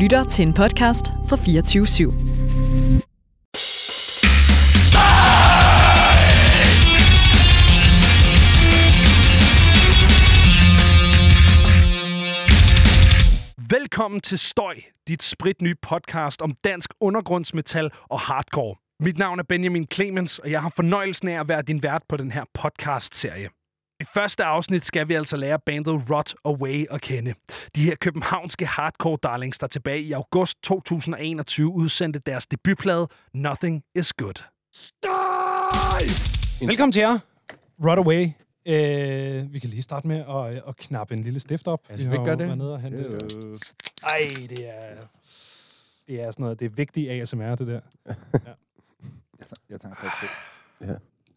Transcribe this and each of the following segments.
lytter til en podcast fra 24 /7. Velkommen til Støj, dit spritnye podcast om dansk undergrundsmetal og hardcore. Mit navn er Benjamin Clemens, og jeg har fornøjelsen af at være din vært på den her podcast-serie. I første afsnit skal vi altså lære bandet Rot Away at kende. De her københavnske hardcore darlings, der tilbage i august 2021 udsendte deres debutplade Nothing Is Good. Støj! Velkommen til jer, Rot Away. Øh, vi kan lige starte med at, at knappe en lille stift op. Altså, vi har det. nede og hente. Ej, det er... Det er sådan noget, det er vigtigt ASMR, det der. Jeg tager, jeg tager en kop til.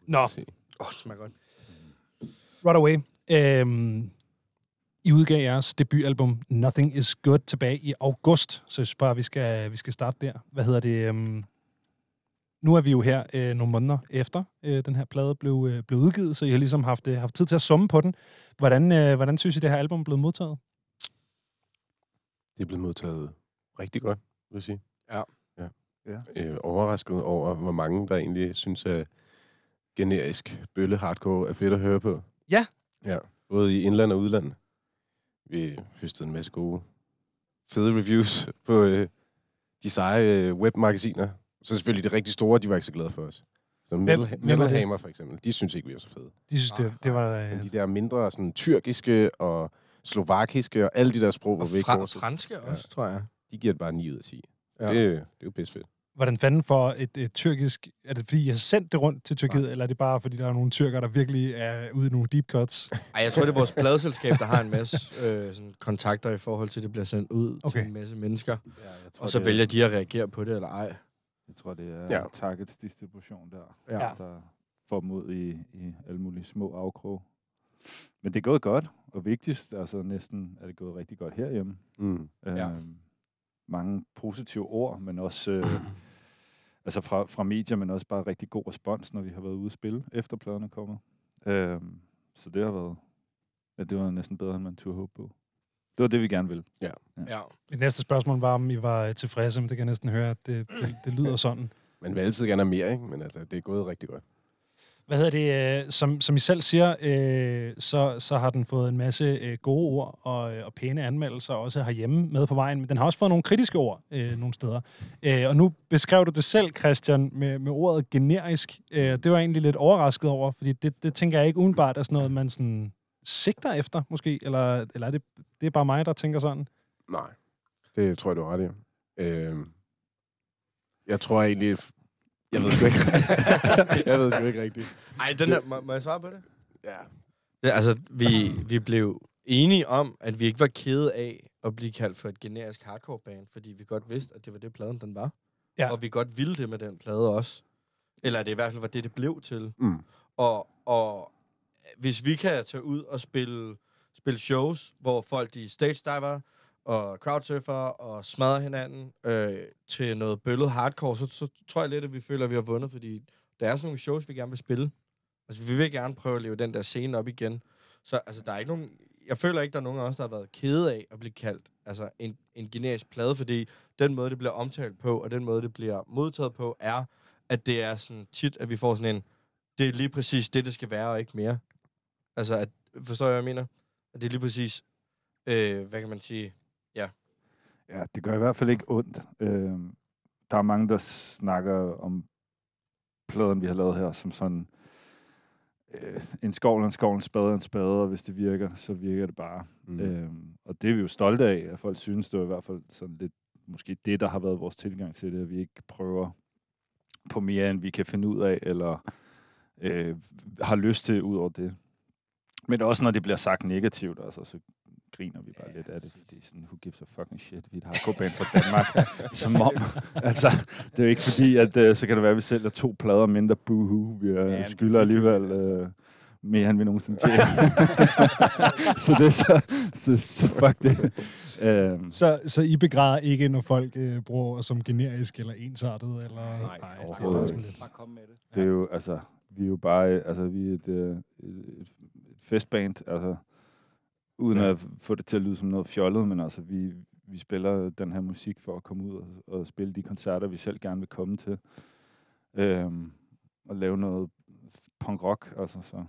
Nå, Åh, oh, det smager godt. Right Away. Øhm, I udgav jeres debutalbum Nothing Is Good tilbage i august, så jeg synes bare, vi skal, vi skal starte der. Hvad hedder det? Øhm, nu er vi jo her øh, nogle måneder efter øh, den her plade blev, øh, blev udgivet, så I har ligesom haft, øh, haft tid til at summe på den. Hvordan, øh, hvordan synes I, det her album er blevet modtaget? Det er blevet modtaget rigtig godt, vil jeg sige. Ja. ja. Ja. Øh, overrasket over, hvor mange der egentlig synes, at generisk bølle hardcore er fedt at høre på. Ja. Ja, både i indland og udland. Vi høstede en masse gode, fede reviews på øh, de seje øh, webmagasiner. Så selvfølgelig de rigtig store, de var ikke så glade for os. Så Metal, hvem er Metal det? Hammer for eksempel, de synes ikke, vi er så fede. De synes, det, det var... Øh, Men de der mindre sådan, tyrkiske og slovakiske og alle de der sprog, hvor Og vi ikke fra, franske også, tror jeg. de giver det bare 9 ud af 10. Ja. Ja. Det, det er jo pisse fedt. Hvordan fanden for et, et tyrkisk... Er det fordi, I har sendt det rundt til Tyrkiet, eller er det bare fordi, der er nogle tyrker, der virkelig er ude i nogle deep cuts? Ej, jeg tror, det er vores pladeselskab, der har en masse øh, sådan, kontakter i forhold til, at det bliver sendt ud Okay. til en masse mennesker. Ja, jeg tror, Og så det vælger er, de at reagere på det, eller ej. Jeg tror, det er Ja. ja. Targets distribution der, Ja. Ja. ja. der får dem ud i, i alle mulige små afkrog. Men det er gået godt, og vigtigst, altså næsten er det gået rigtig godt herhjemme. Mm. Ja. Øhm, mange positive ord, men også øh, altså fra, fra medier, men også bare rigtig god respons, når vi har været ude at spille, efter pladerne kommer. Øhm, så det har været, ja, det var næsten bedre, end man turde håbe på. Det var det, vi gerne ville. ja. Mit næste spørgsmål var, om I var øh, tilfredse, men det kan jeg næsten høre, at det, det, det lyder sådan. Man vil altid gerne have mere, ikke? Men altså, det er gået rigtig godt. Hvad hedder det? øh, Som, som I selv siger, øh, så, så har den fået en masse øh, gode ord og, øh, og pæne anmeldelser, også herhjemme med på vejen. Men den har også fået nogle kritiske ord øh, nogle steder. Øh, og nu beskrev du det selv, Christian, med, med ordet generisk. Øh, det var jeg egentlig lidt overrasket over, fordi det, det tænker jeg ikke udenbart er sådan noget, man sådan sigter efter, måske. Eller, eller er det, det er bare mig, der tænker sådan? Nej, det tror jeg, du har ret i. Øh, jeg tror egentlig... Jeg ved sgu ikke. jeg ved sgu ikke rigtigt. Ej, den der, må, må jeg svare på det? Ja. Ja, altså, vi, vi blev enige om, at vi ikke var kede af at blive kaldt for et generisk hardcore band, fordi vi godt vidste, at det var det, pladen den var. Ja. Og vi godt ville det med den plade også. Eller at det i hvert fald var det, det blev til. Mm. Og, og hvis vi kan tage ud og spille, spille shows, hvor folk de stage diver og crowdsurfer og smadrer hinanden øh, til noget bøllet hardcore, så, så tror jeg lidt, at vi føler, at vi har vundet, fordi der er sådan nogle shows, vi gerne vil spille. Altså, vi vil gerne prøve at leve den der scene op igen. Så altså, der er ikke nogen... Jeg føler ikke, der er nogen af os, der har været kede af at blive kaldt altså, en, en generisk plade, fordi den måde, det bliver omtalt på, og den måde, det bliver modtaget på, er, at det er sådan tit, at vi får sådan en, det er lige præcis det, det skal være, og ikke mere. Altså, at, forstår jeg, hvad jeg mener? At det er lige præcis, øh, hvad kan man sige, Ja, det gør i hvert fald ikke ondt. Øh, der er mange, der snakker om pladen, vi har lavet her, som sådan øh, en skovl, en skovl, en spade, en spade, og hvis det virker, så virker det bare. Mm. Øh, og det er vi jo stolte af, at folk synes, det var i hvert fald sådan lidt, måske det, der har været vores tilgang til det, at vi ikke prøver på mere, end vi kan finde ud af, eller øh, har lyst til ud over det. Men også når det bliver sagt negativt, altså, så griner vi bare ja, lidt af det, fordi sådan, who gives a fucking shit, vi er et hardcore-band fra Danmark, som om, altså, det er jo ikke fordi, at uh, så kan det være, at vi sælger to plader mindre boohoo, vi det ja, er skylder alligevel vildt, uh, mere, end vi nogensinde tjener. så det er så, så, så fuck det. Um, Så, så I begræder ikke, når folk øh, bruger som generisk eller ensartet? Eller, Nej, det er overhovedet bare sådan ikke. lidt- Bare kom med det. Det er jo, altså, vi er jo bare, øh, altså, vi er et, øh, et, et festband, altså, uden Ja. at få det til at lyde som noget fjollet, men altså, vi, vi spiller den her musik for at komme ud og, og spille de koncerter, vi selv gerne vil komme til. Øhm, og lave noget punk rock, altså så.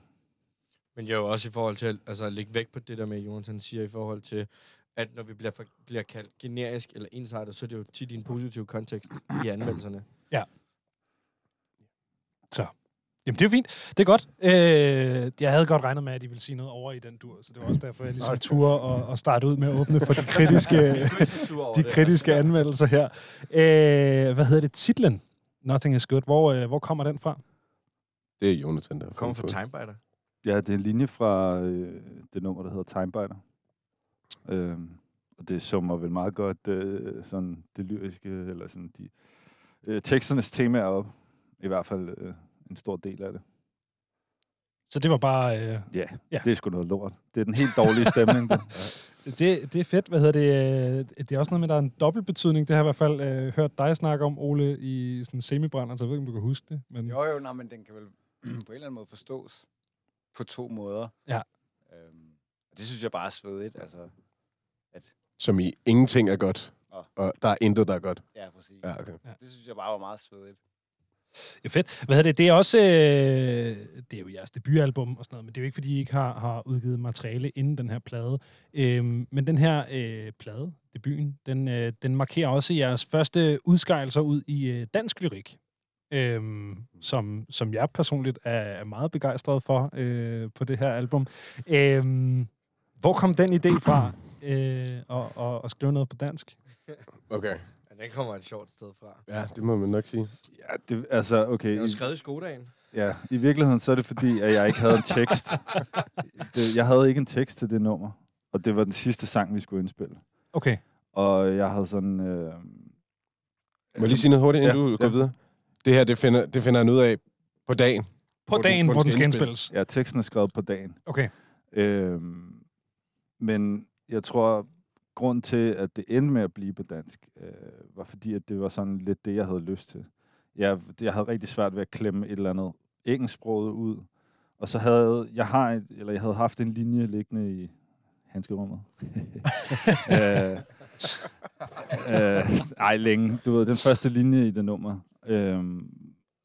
Men jo også i forhold til at, altså, at lægge vægt på det der med, Jonas han siger, i forhold til, at når vi bliver, for, bliver kaldt generisk eller ensartet, så er det jo tit i en positiv kontekst i anmeldelserne. Jamen, det er jo fint. Det er godt. Øh, jeg havde godt regnet med, at de ville sige noget over i den dur, så det var også derfor, jeg ligesom turde og, og starte ud med at åbne for de kritiske, de kritiske anmeldelser her. Øh, hvad hedder det? Titlen? Nothing is good. Hvor, øh, hvor kommer den fra? Det er Jonathan, der Kommer fra. Timebiter. Ja, det er en linje fra øh, det nummer, der hedder Timebiter. Øhm, og det summer vel meget godt øh, sådan det lyriske, eller sådan de øh, teksternes temaer op. I hvert fald øh, en stor del af det. Så det var bare... Øh, Ja, Ja. ja, det er sgu noget lort. Det er den helt dårlige stemning. Det. det, det er fedt. Hvad hedder det? øh, Det er også noget med, at der er en dobbeltbetydning. Det har jeg i hvert fald øh, hørt dig snakke om, Ole, i sådan semibrænder, så jeg ved ikke, om du kan huske det. Men... Jo, jo, nej, men den kan vel på en eller anden måde forstås på to måder. Ja. Øhm, og det synes jeg bare er svedigt, altså. Som i ingenting er godt. Og der er intet, der er godt. Ja, præcis. Ja, okay. Det synes jeg bare var meget svedigt. Ja, fedt. Hvad hedder det? Det er også... Øh, det er jo jeres debutalbum og sådan noget, men det er jo ikke, fordi I ikke har, har udgivet materiale inden den her plade. Øhm, men den her øh, plade, debuten, den, øh, den markerer også jeres første udskejelser ud i øh, dansk lyrik. Øhm, som, som jeg personligt er, er meget begejstret for øh, på det her album. Øhm, hvor kom den idé fra øh, at, at, at skrive noget på dansk? Okay. Ja, den kommer et sjovt sted fra. Ja, det må man nok sige. Det, altså, okay. Den er jo I, skrevet i skodagen. ja, I virkeligheden så er det fordi, at jeg ikke havde en tekst. Det, jeg havde ikke en tekst til det nummer. Og det var den sidste sang, vi skulle indspille. Okay. Og jeg havde sådan... Øh, Må jeg lige sige noget hurtigt, inden Ja, du går ja. videre? Det her, det finder, det finder han ud af på dagen. På Hvor den- dagen, hvor hvor den den skal skal indspilles. indspilles. ja, teksten er skrevet på dagen. Okay. Øhm, men jeg tror, grund til, at det endte med at blive på dansk, øh, var fordi, at det var sådan lidt det, jeg havde lyst til. Jeg, jeg havde rigtig svært ved at klemme et eller andet engelsksproget ud. Og så havde jeg, har, et- eller jeg havde haft en linje liggende i handskerummet. øh, øh, ej, længe. Du ved, den første linje i det nummer, øh,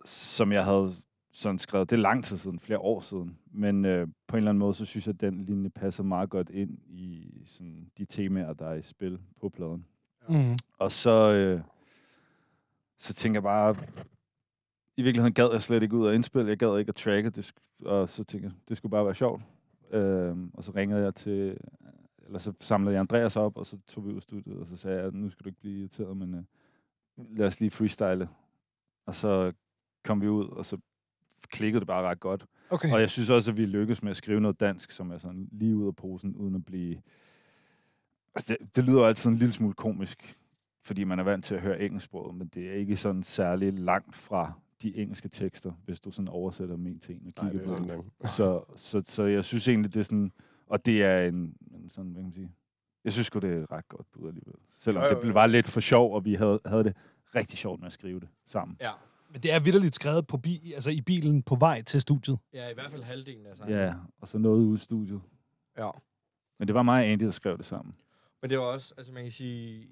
som jeg havde sådan skrevet, det er lang tid siden, flere år siden, men øh, på en eller anden måde, så synes jeg, at den linje passer meget godt ind i sådan, de temaer, der er i spil på pladen. Mm. Og så, øh, så tænker jeg bare, i virkeligheden gad jeg slet ikke ud og indspille, jeg gad ikke at tracke, det, og så tænkte jeg, det skulle bare være sjovt. Øh, og så ringede jeg til, eller så samlede jeg Andreas op, og så tog vi ud i studiet, og så sagde jeg, nu skal du ikke blive irriteret, men øh, lad os lige freestyle. Og så kom vi ud, og så klikkede det bare ret godt. Okay. Og jeg synes også, at vi lykkedes med at skrive noget dansk, som er sådan lige ud af posen, uden at blive... Altså, det, det lyder altid en lille smule komisk, fordi man er vant til at høre engelsksproget, men det er ikke sådan særlig langt fra de engelske tekster, hvis du sådan oversætter dem en til en og Nej, kigger det på er det. Så, så, så jeg synes egentlig, det er sådan... Og det er en, en sådan, hvad kan man sige... Jeg synes sgu, det er et ret godt bud alligevel. Selvom jo, det var lidt for sjov, og vi havde, havde det rigtig sjovt med at skrive det sammen. Ja. Men det er vidderligt skrevet på bi, altså i bilen på vej til studiet. Ja, i hvert fald halvdelen af sangen. Ja, og så noget ude i studiet. ja. Men det var mig og Andy, der skrev det sammen. Men det var også, altså man kan sige,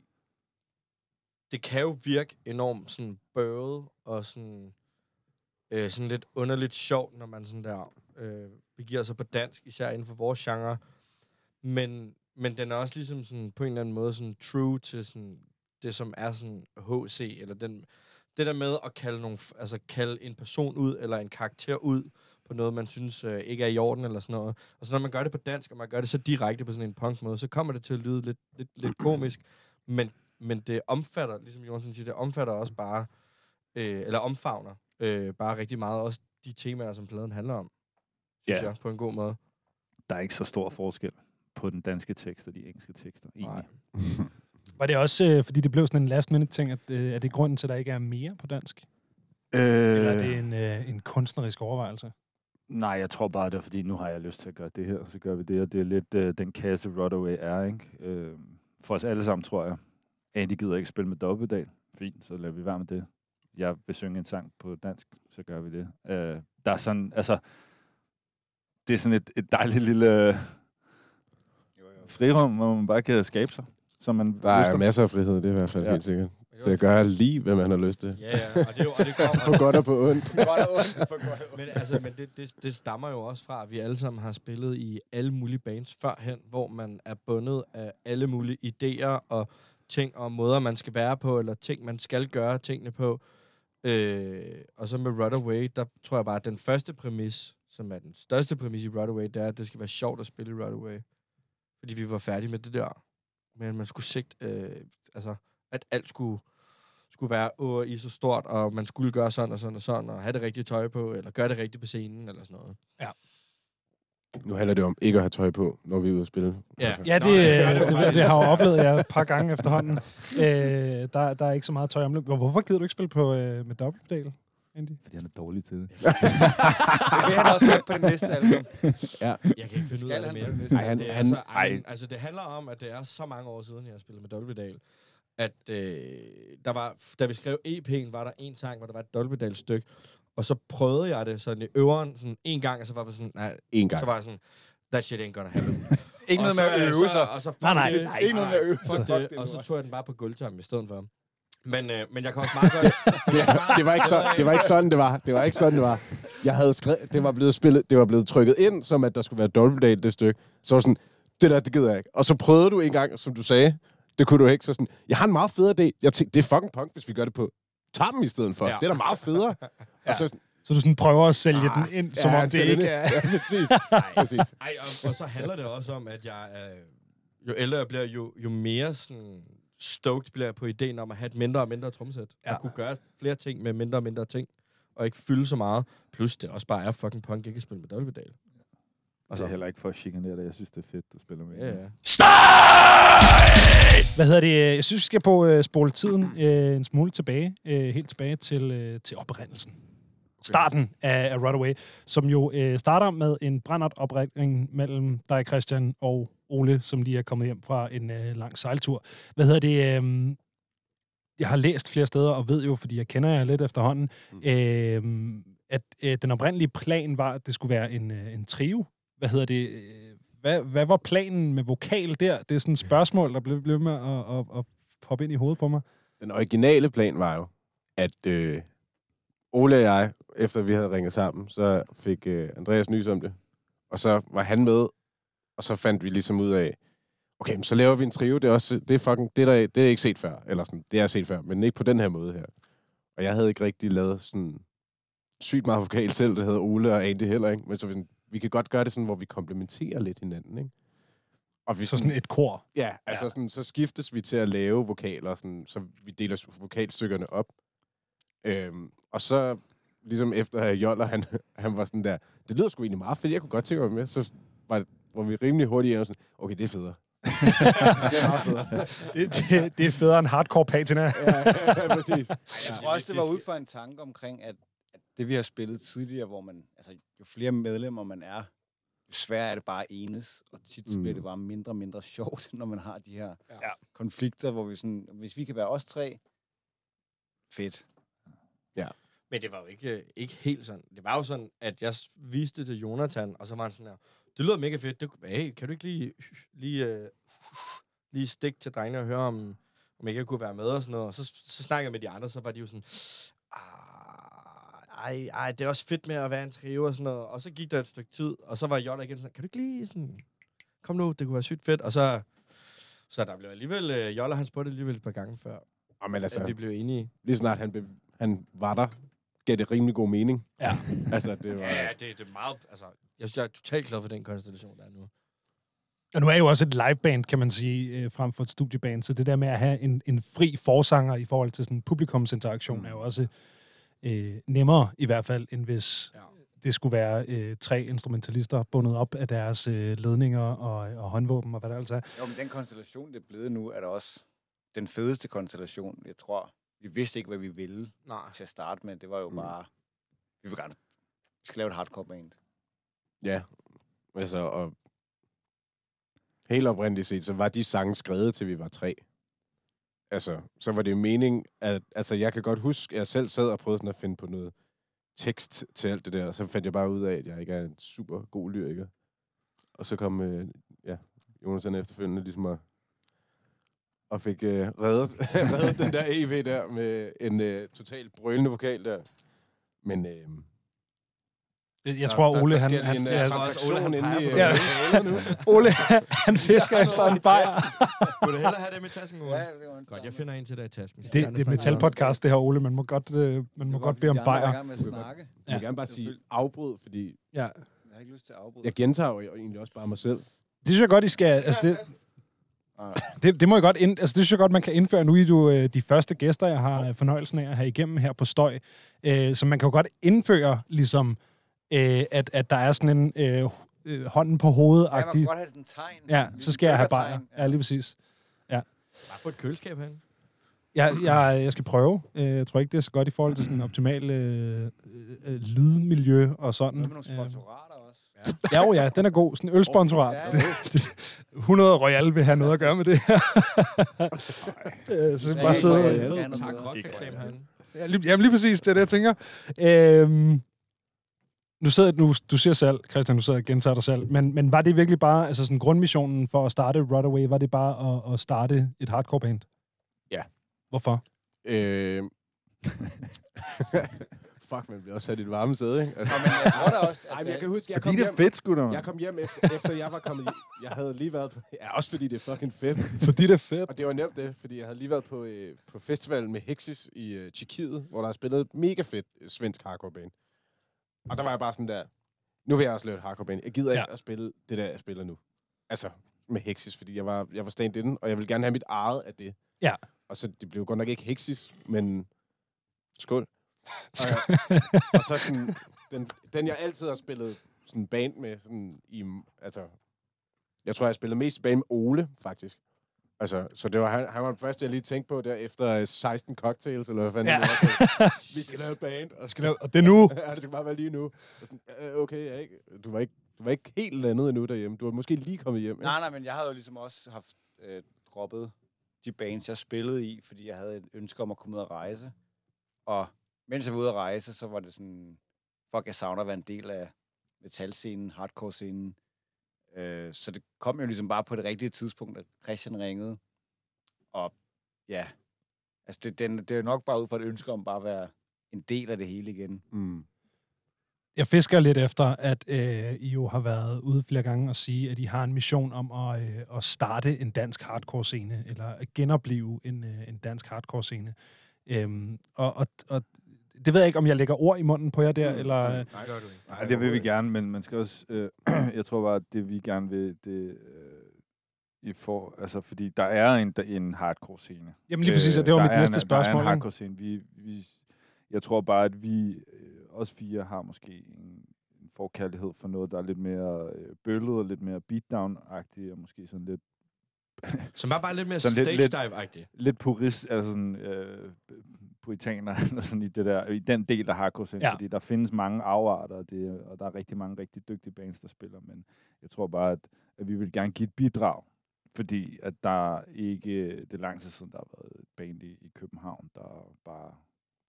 det kan jo virke enormt sådan bøvet og sådan, øh, sådan lidt underligt sjovt, når man sådan der øh, begiver sig på dansk, især inden for vores genre. Men, men den er også ligesom sådan på en eller anden måde sådan true til sådan det, som er sådan HC, eller den, det der med at kalde, nogle, altså kalde en person ud, eller en karakter ud, på noget, man synes øh, ikke er i orden, eller sådan noget. Og så når man gør det på dansk, og man gør det så direkte på sådan en punk-måde, så kommer det til at lyde lidt, lidt, lidt komisk, men, men det omfatter, ligesom Jørgensen siger, det omfatter også bare, øh, eller omfavner øh, bare rigtig meget også de temaer, som pladen handler om. Synes Ja. jeg, på en god måde. Der er ikke så stor forskel på den danske tekst og de engelske tekster, egentlig. Nej. Var det også, øh, fordi det blev sådan en last minute ting, at øh, er det grunden til, at der ikke er mere på dansk? Øh, Eller er det en, øh, en kunstnerisk overvejelse? Nej, jeg tror bare, det er, fordi nu har jeg lyst til at gøre det her, så gør vi det, og det er lidt øh, den kasse Rodaway er, ikke? Øh, for os alle sammen, tror jeg. Andy gider ikke spille med dobbeltdal. Fint, så lader vi være med det. Jeg vil synge en sang på dansk, så gør vi det. Øh, der er sådan, altså, det er sådan et, et dejligt lille øh, frirum, hvor man bare kan skabe sig. som man Der er masser af frihed, det er i hvert fald Ja. helt sikkert. Til at gøre lige, hvad man har lyst til. Ja, ja, og det, er jo- og det kommer... På godt og på ondt. Godt og ondt, for godt og ondt. Men, altså, men det, det, det stammer jo også fra, at vi alle sammen har spillet i alle mulige bands førhen, hvor man er bundet af alle mulige idéer og ting og måder, man skal være på, eller ting, man skal gøre tingene på. Øh, og så med Runaway, der tror jeg bare, at den første præmis, som er den største præmis i Runaway, det er, at det skal være sjovt at spille Runaway. Fordi vi var færdige med det der. Men man skulle sigte, øh, altså, at alt skulle, skulle være over i så stort, og man skulle gøre sådan og sådan og sådan, og have det rigtige tøj på, eller gøre det rigtigt på scenen, eller sådan noget. Nu handler det om ikke at have tøj på, når vi er ude at spille. Ja. Ja, det, ja, det det, det, har jeg oplevet jeg et par gange efterhånden. Øh, der, der er ikke så meget tøj om det. Hvorfor gider du ikke spille på, øh, med dobbeltpedal, Andy? Fordi han er dårlig til det. Det vil han også godt på det næste album. Jeg kan ikke finde ud af det mere. Ej, han, det er han, så, ej, altså, det handler om, at det er så mange år siden, jeg har spillet med Dolbedal, at øh, der var, da vi skrev EP'en, var der en sang, hvor der var et Dolbedal stykke, og så prøvede jeg det sådan i øveren sådan en gang, og så var jeg sådan, nej, en gang. så var jeg sådan, that shit ain't gonna happen. Ikke noget Og med så- at øve sig. Og så, Nej, nej, det, nej, ikke noget med at øve sig. Det, og så tog jeg den bare på gulvtørm i stedet for. Men, øh, men jeg kan også meget godt... det, det, var ikke så, det var ikke sådan, det var. Det var ikke sådan, det var. Jeg havde skrevet, det var blevet spillet, det var blevet trykket ind, som at der skulle være dobbeltdate det stykke. Så var sådan, det der, det gider jeg ikke. Og så prøvede du en gang, som du sagde, det kunne du ikke. Så sådan, jeg har en meget federe idé. Jeg tænkte, det er fucking punk, hvis vi gør det på tarmen i stedet for. Ja. Det er da meget federe. ja. Og så Så du sådan prøver at sælge den ind, som om han det ikke er... Ja, præcis. præcis. Ej, og, og så handler det også om, at jeg er, jo ældre jeg bliver, jo, jo mere sådan stoked bliver jeg på ideen om at have et mindre og mindre tromsæt. Ja. Ja. Og kunne gøre flere ting med mindre og mindre ting. Og ikke fylde så meget. Plus det også bare er fucking punk ikke at spille med Dolvedal. Og det er heller ikke for at chikanere dig. Jeg synes, det er fedt, du spiller med. Ja, ja. Hvad hedder det? Jeg synes, vi skal på øh, spole tiden øh, en smule tilbage. Øh, helt tilbage til, øh, til oprindelsen. Starten af, af Runaway, som jo øh, starter med en brændert mellem dig, Christian, og Ole, som lige er kommet hjem fra en øh, lang sejltur. Hvad hedder det? Øh, jeg har læst flere steder, og ved jo, fordi jeg kender jer lidt efterhånden, øh, at øh, den oprindelige plan var, at det skulle være en, øh, en trio. Hvad hedder det? Øh, Hvad, hvad var planen med vokal der? Det er sådan et spørgsmål, der blev, blev med at, at, at poppe ind i hovedet på mig. Den originale plan var jo, at øh, Ole og jeg, efter vi havde ringet sammen, så fik øh, Andreas nys om det. Og så var han med, og så fandt vi ligesom ud af, okay, men så laver vi en trio, det er, også, det er, fucking, det er, der, det er ikke set før, eller sådan, det er set før, men ikke på den her måde her. Og jeg havde ikke rigtig lavet sådan sygt meget vokal selv, det hedder Ole og Andy heller, ikke? Men så vi, sådan, vi kan godt gøre det sådan, hvor vi komplementerer lidt hinanden, ikke? Og vi Så sådan et kor. Ja, altså ja. Sådan, så skiftes vi til at lave vokaler, sådan, så vi deler vokalstykkerne op. Øhm, og så, ligesom efter at Joller, han, han var sådan der, det lyder sgu egentlig meget fedt, jeg kunne godt tænke mig med, så var, var vi rimelig hurtigt og sådan, okay, det er federe. det er meget federe. Det, det, det er federe end hardcore patina. ja, ja, præcis. Jeg tror også, det var ud fra en tanke omkring, at, at det, vi har spillet tidligere, hvor man, altså, jo flere medlemmer man er, jo sværere er det bare enes, og tit mm. bliver det bare mindre og mindre sjovt, når man har de her Ja. konflikter, hvor vi sådan, hvis vi kan være os tre, fedt. Men det var jo ikke, øh, ikke helt sådan. Det var jo sådan, at jeg viste det til Jonathan, og så var han sådan her, det lyder mega fedt. Det, hey, kan du ikke lige, lige, øh, lige stikke til drengene og høre, om, om ikke jeg kunne være med og sådan noget. Og så, så snakkede jeg med de andre, så var de jo sådan, "Ah, ej, ej, det er også fedt med at være en trio og sådan noget. Og så gik der et stykke tid, og så var Jonna igen sådan, kan du ikke lige sådan, kom nu, det kunne være sygt fedt. Og så, så der blev alligevel, øh, Jolla han spurgte alligevel et par gange før, Og men at vi altså, blev enige. lige snart han, be, han var der, gav det rimelig god mening. Ja. altså, det var... Ja, det, det er meget, altså, jeg synes, jeg er totalt glad for den konstellation, der er nu. Og nu er jo også et liveband, kan man sige, øh, frem for et studieband. Så det der med at have en, en fri forsanger i forhold til sådan publikumsinteraktion, mm. er jo også øh, nemmere i hvert fald, end hvis Ja. det skulle være øh, tre instrumentalister bundet op af deres øh, ledninger og, og håndvåben og hvad der altså er. Jo, men den konstellation, det er blevet nu, er da også den fedeste konstellation, jeg tror. Vi vidste ikke, hvad vi ville Nej. til at starte med. Det var jo Mm. bare, vi vil gerne, vi skal lave et hardcore band. Ja, altså, og helt oprindeligt set, så var de sange skrevet til vi var tre. Altså, så var det mening, at altså, jeg kan godt huske, at jeg selv sad og prøvede sådan at finde på noget tekst til alt det der, og så fandt jeg bare ud af, at jeg ikke er en super god lyriker. Og så kom, øh, ja, Jonathan efterfølgende ligesom at og fik øh, reddet, reddet den der EV der med en øh, totalt brølende vokal der. Men øh, Jeg, jeg tror, Ole, han, han, en ja, uh, transaktion inde i Ja. ja. nu. Ole, han fisker efter en bajer. Vil du hellere have dem i tasken, Ole? Ja, det Godt, jeg finder en til dig i tasken. Det, det er metalpodcast, det her, Ole. Man må godt, øh, man må godt bede om bajer. Jeg med at snakke. Jeg vil gerne bare sige afbrud, fordi Ja. Jeg har ikke lyst til at afbryde. jeg gentager jo egentlig også bare mig selv. Det synes jeg godt, I skal... Altså, det. det, det må jeg godt ind, altså, det synes jeg godt, man kan indføre. Nu er I jo øh, de første gæster, jeg har øh, fornøjelsen af at have igennem her på Støj. Øh, så man kan jo godt indføre, ligesom, øh, at, at der er sådan en øh, øh, hånden på hovedet Ja, man kan godt have sådan en tegn. Ja, så skal jeg have bajer. dykkertegn. Ja, lige præcis. Bare få et køleskab herinde. Jeg, jeg, jeg skal prøve. Øh, Jeg tror ikke, det er så godt i forhold til sådan en optimal øh, øh, lydmiljø og sådan. Hvad med nogle Øh, sponsorater? Ja, jo, ja, den er god. Sådan en ølsponsorat. Ja, Det- 100 Royal vil have noget at gøre med det her. Øh, så det er bare sidde. Ja, tak. Ja, lige, jamen lige præcis, det er det, jeg tænker. Øhm, nu sidder nu, du siger selv, Christian, du sidder og gentager dig selv, men, men var det virkelig bare, altså sådan grundmissionen for at starte Runaway, var det bare at, at starte et hardcore band? Ja. Hvorfor? Øh... Fuck, man bliver også sat i et varme sæde, ikke? Altså, Nå, men jeg tror da også... Ej, men jeg kan huske, jeg Fordi kom det er hjem, fedt, sgu da, jeg kom hjem efter, efter jeg var kommet... Jeg havde lige været på... Ja, også fordi det er fucking fedt. Fordi det er fedt. Og det var nemt det, fordi jeg havde lige været på, øh, på festivalen med Hexis i øh, Tjekkiet, hvor der er spillet et mega fedt øh, svensk hardcore band. Og der var jeg bare sådan der, nu vil jeg også lave et hardcore band. Jeg gider Ja. ikke at spille det der, jeg spiller nu. Altså, med Hexis, fordi jeg var, jeg var stand inden, og jeg ville gerne have mit eget af det. Ja. Og så, det blev godt nok ikke Hexis, men skål. Og, og så sådan, den, den jeg altid har spillet sådan band med, sådan i, altså, jeg tror, jeg har spillet mest band med Ole, faktisk. Altså, så det var, han, han var den første, jeg lige tænkte på der, efter øh, 16 cocktails, eller hvad fanden Ja. det var. Så, Vi skal lave et band, og Skal lave- Og det er nu. ja, det skal bare være lige nu. Og sådan, øh, okay, jeg er ikke, du, var ikke, du var ikke helt landet endnu derhjemme. Du var måske lige kommet hjem. Ikke? Nej, nej, men jeg havde jo ligesom også haft øh, droppet de bands, jeg spillede i, fordi jeg havde et ønske om at komme ud og rejse. Og mens jeg var ude at rejse, så var det sådan, fuck, jeg savner at være en del af metalscenen, hardcore-scenen. Øh, så det kom jo ligesom bare på det rigtige tidspunkt, at Christian ringede. Og ja, altså det, det, det er nok bare ud fra et ønske om bare at være en del af det hele igen. Mm. Jeg fisker lidt efter, at øh, I jo har været ude flere gange og sige, at I har en mission om at, øh, at starte en dansk hardcore-scene, eller at genopleve en, øh, en dansk hardcore-scene. Øhm, og, og, og det ved jeg ikke, om jeg lægger ord i munden på jer der, Mm. eller... Øh, Nej, gør du ikke. Nej, det vil vi gerne, men man skal også... Øh, jeg tror bare, at det vi gerne vil, det... Øh, i for, altså, fordi der er en, en hardcore-scene. jamen lige præcis, og det var Øh, der mit næste en, spørgsmål. Der er en ikke? hardcore-scene. Vi, vi, jeg tror bare, at vi, øh, os fire, har måske en, en forkærlighed for noget, der er lidt mere øh, bøllet og lidt mere beatdown-agtigt, og måske sådan lidt, Som er bare lidt mere Sådan lidt- stage dive-agtigt. lidt purist, altså sådan, øh, puritaner, eller sådan i, det der, i den del af hardcore Ja. fordi der findes mange afarter, og, det, og der er rigtig mange rigtig dygtige bands, der spiller, men jeg tror bare, at, at vi vil gerne give et bidrag, fordi at der ikke, det er lang tid siden, der har været et band i, i København, der bare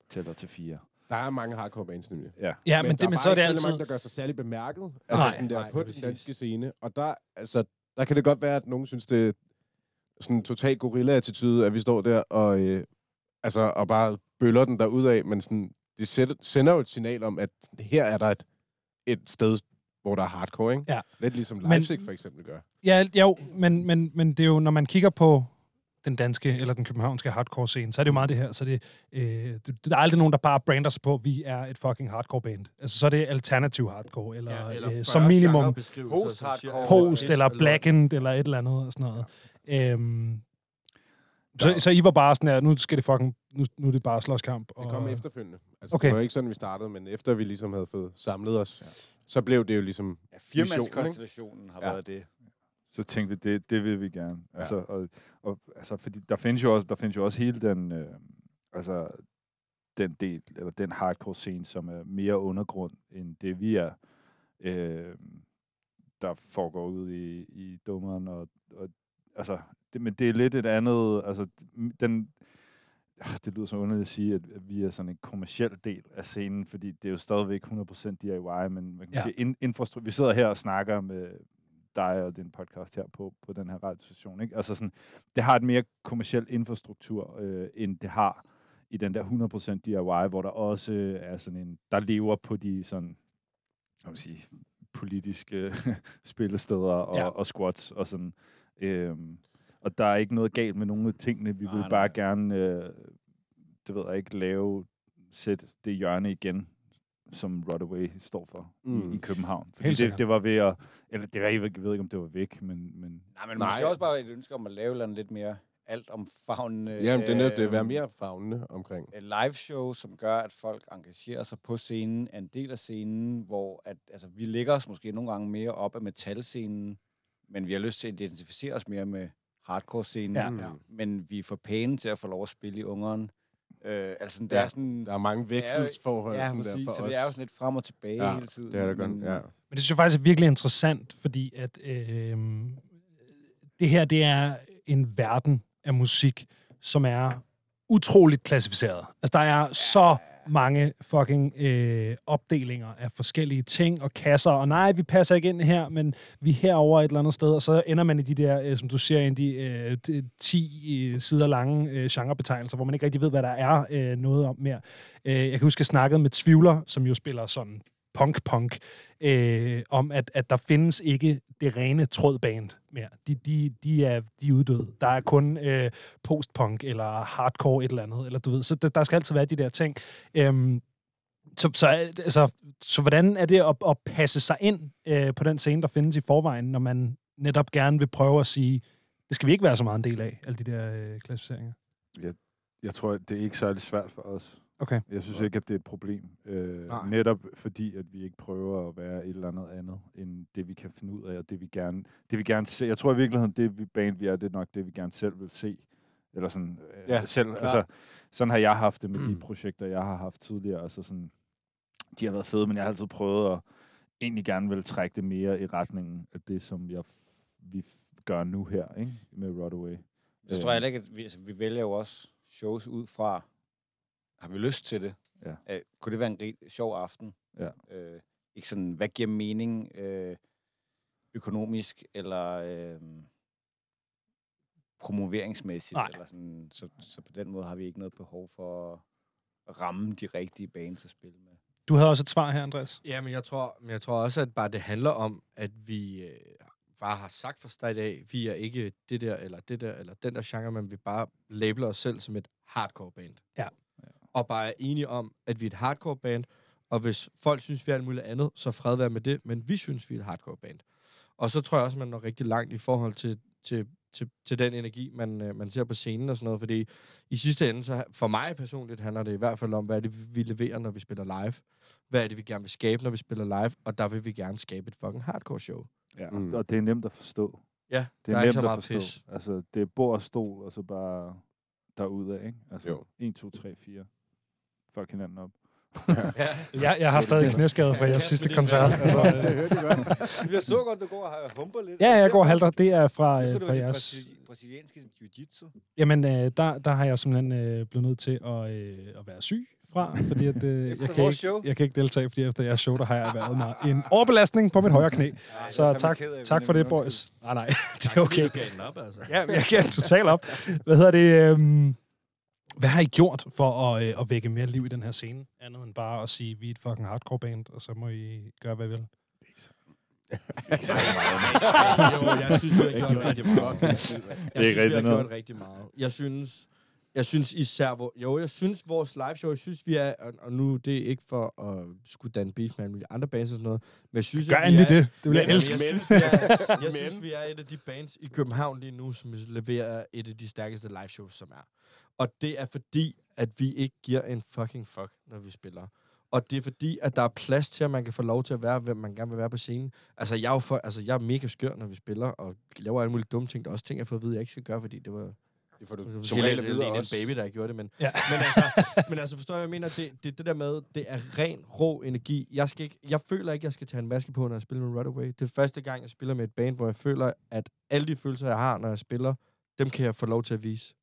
tæller til fire. Der er mange hardcore bands nemlig. Ja. Ja, men, der det, men bare så er det altid... mange, der gør sig særlig bemærket. Altså Nej. sådan der Nej, på den danske scene. Og der, altså, der kan det godt være, at nogen synes, det er sådan en total gorilla-attitude, at vi står der og, øh, altså, og bare bøller den der af, men sådan, det sender jo et signal om, at her er der et, et sted, hvor der er hardcore, ikke? Ja. Lidt ligesom Men- Leipzig for eksempel gør. Ja, jo, men, men, men det er jo, når man kigger på den danske eller den københavnske hardcore-scene, så er det jo meget det her. Så det, øh, det, der er aldrig nogen, der bare brander sig på, at vi er et fucking hardcore-band. Altså, så er det alternative hardcore, eller, ja, eller øh, som minimum Post-hardcore. post, eller blackened, eller et eller andet, og sådan noget. Øhm, så, så I var bare sådan her, nu skal det fucking, nu, nu er det bare slåskamp. Det kom efterfølgende. Altså, Okay. Det var ikke sådan, vi startede, men efter vi ligesom havde fået samlet os, ja. så blev det jo ligesom... Ja, firmandskonstellationen har Ja. været det. Så tænkte vi, det, det vil vi gerne. Ja. Altså, og, og, altså, fordi der findes jo også, der findes jo også hele den, øh, altså, den del, eller den hardcore scene, som er mere undergrund, end det vi er, øh, der foregår ud i, i dummeren, og, og altså, det, men det er lidt et andet, altså, den, ah, det lyder så underligt at sige, at vi er sådan en kommersiel del af scenen, fordi det er jo stadigvæk 100% DIY, men man kan Ja. sige, in, infrastruktur, vi sidder her og snakker med, dig og din podcast her på, på den her radiostation. Ikke? Altså sådan, det har et mere kommersiel infrastruktur, øh, end det har i den der 100% DIY, hvor der også øh, er sådan en, der lever på de sådan, hvad vil sige, politiske spillesteder og, Ja. og squats og sådan. Øhm, og der er ikke noget galt med nogle af tingene. Vi Nej, vil nej. bare gerne, øh, det ved jeg ikke, lave, sætte det hjørne igen, som Rodaway står for mm. Mm. i, i København. Fordi Helt det, det var ved at, eller det var, jeg ved ikke, om det var væk, men, men Nej, men Nej. måske også bare et ønske om at lave et eller andet lidt mere alt om favnende. Jamen, det er nødt til at være øh, mere fagnende omkring. et live show, som gør, at folk engagerer sig på scenen, er en del af scenen, hvor at, altså, vi lægger os måske nogle gange mere op af metalscenen, men vi har lyst til at identificere os mere med hardcore-scenen. Ja. Men vi er for pæne til at få lov at spille i ungeren. Øh, altså, det Ja, er sådan... Der er mange vekselsforhold ja, sådan der præcis, for så os. det er jo sådan lidt frem og tilbage Ja, hele tiden. det er det godt, men- ja. Men det synes jeg faktisk er virkelig interessant, fordi at øh, det her, det er en verden af musik, som er utroligt klassificeret. Altså, der er så mange fucking øh, opdelinger af forskellige ting og kasser, og nej, vi passer ikke ind her, men vi er herover et eller andet sted, og så ender man i de der, øh, som du siger, i de øh, 10 øh, sider lange øh, genrebetegnelser, hvor man ikke rigtig ved, hvad der er øh, noget om mere. Øh, jeg kan huske, jeg snakkede med Tvivler, som jo spiller sådan punk-punk, øh, om at, at der findes ikke det rene trådband mere. De, de, de, er, de er uddøde. Der er kun øh, postpunk eller hardcore et eller andet. Eller du ved, så der, der skal altid være de der ting. Øhm, så, så, altså, så hvordan er det at, at passe sig ind øh, på den scene, der findes i forvejen, når man netop gerne vil prøve at sige, det skal vi ikke være så meget en del af, alle de der øh, klassificeringer? jeg tror, det er ikke særlig svært for os. Okay. Jeg synes ikke, at det er et problem. Øh, Nej. netop fordi, at vi ikke prøver at være et eller andet andet, end det, vi kan finde ud af, og det, vi gerne, det, vi gerne ser. Jeg tror i virkeligheden, det vi band, vi er, det er nok det, vi gerne selv vil se. Eller sådan, øh, Ja, selv, klart. altså, sådan har jeg haft det med de projekter, jeg har haft tidligere. Altså sådan, de har været fede, men jeg har altid prøvet at egentlig gerne vil trække det mere i retningen af det, som jeg vi gør nu her, ikke? Med Rodaway. Så tror jeg heller ikke, at vi, altså, vi vælger jo også shows ud fra, har vi lyst til det? Ja. Øh, kunne det være en rig, sjov aften? Ja. Øh, ikke sådan, hvad giver mening øh, økonomisk eller øh, promoveringsmæssigt? Nej. Eller sådan, så, så på den måde har vi ikke noget behov for at ramme de rigtige bands at spille med. Du havde også et svar her, Andreas. Ja, men jeg tror, men jeg tror også, at bare det handler om, at vi øh, bare har sagt fra start af, vi er ikke det der, eller det der, eller den der genre, men vi bare labeler os selv som et hardcore band. Ja. Og bare er enige om, at vi er et hardcore band, og hvis folk synes, vi er alt muligt andet, så fred være med det, men vi synes, vi er et hardcore band. Og så tror jeg også, man når rigtig langt i forhold til, til, til, til den energi, man, øh, man ser på scenen og sådan noget, fordi i sidste ende, så for mig personligt handler det i hvert fald om, hvad er det, vi leverer, når vi spiller live. Hvad er det, vi gerne vil skabe, når vi spiller live, og der vil vi gerne skabe et fucking hardcore show. Ja, Mm. og det er nemt at forstå. Ja, Det der er er ikke nemt at forstå. pis. Altså, det er bord og stol, og så bare derudad, ikke? Altså, Jo. 1, 2, 3, 4. Fuck hinanden op. Ja. Jeg, jeg har stadig knæskade fra jeres sidste koncert. Altså, øh, det hørte jeg godt. Jeg så godt, du går og humper lidt. ja, jeg går og halter. Det er fra, Jeg øh, fra jeres... brasili- brasilianske jiu-jitsu. Jamen, øh, der, der har jeg simpelthen øh, blevet nødt til at, øh, at være syg fra, fordi at, øh, jeg, kan ikke, jeg kan ikke deltage, fordi efter jeres show, der har jeg været mig en overbelastning på mit højre knæ. Så tak, tak for det, boys. Nej, nej, det er okay. gav den op, altså. Ja, jeg den totalt op. Hvad hedder det? Øhm, hvad har I gjort for at, øh, at vække mere liv i den her scene? Andet end bare at sige, vi er et fucking hardcore band, og så må I gøre, hvad I vil. jo, jeg synes, vi har gjort rigtig meget. Jeg Det er synes, ikke vi rigtig har noget. gjort rigtig meget. Jeg synes, jeg synes især, hvor, jo, jeg synes vores live show, jeg synes vi er, og, og nu det er ikke for at skulle danne beef med alle andre bands og sådan noget, men jeg synes, Gør at vi endelig er, det. Det vil jeg elske. Jeg, synes, vi er, jeg synes, vi er et af de bands i København lige nu, som leverer et af de stærkeste live shows, som er. Og det er fordi, at vi ikke giver en fucking fuck, når vi spiller. Og det er fordi, at der er plads til, at man kan få lov til at være, hvem man gerne vil være på scenen. Altså, jeg er, jo for, altså, jeg er mega skør, når vi spiller, og laver alle mulige dumme ting. Der er også ting, jeg får at vide, jeg ikke skal gøre, fordi det var... Det får du Som regel at det vide er en baby, der har gjort det, men, Ja. men, altså, men altså, forstår jeg, jeg mener? Det, det, det der med, det er ren, rå energi. Jeg, skal ikke, jeg føler ikke, jeg skal tage en maske på, når jeg spiller med Runaway. Det er første gang, jeg spiller med et band, hvor jeg føler, at alle de følelser, jeg har, når jeg spiller, dem kan jeg få lov til at vise.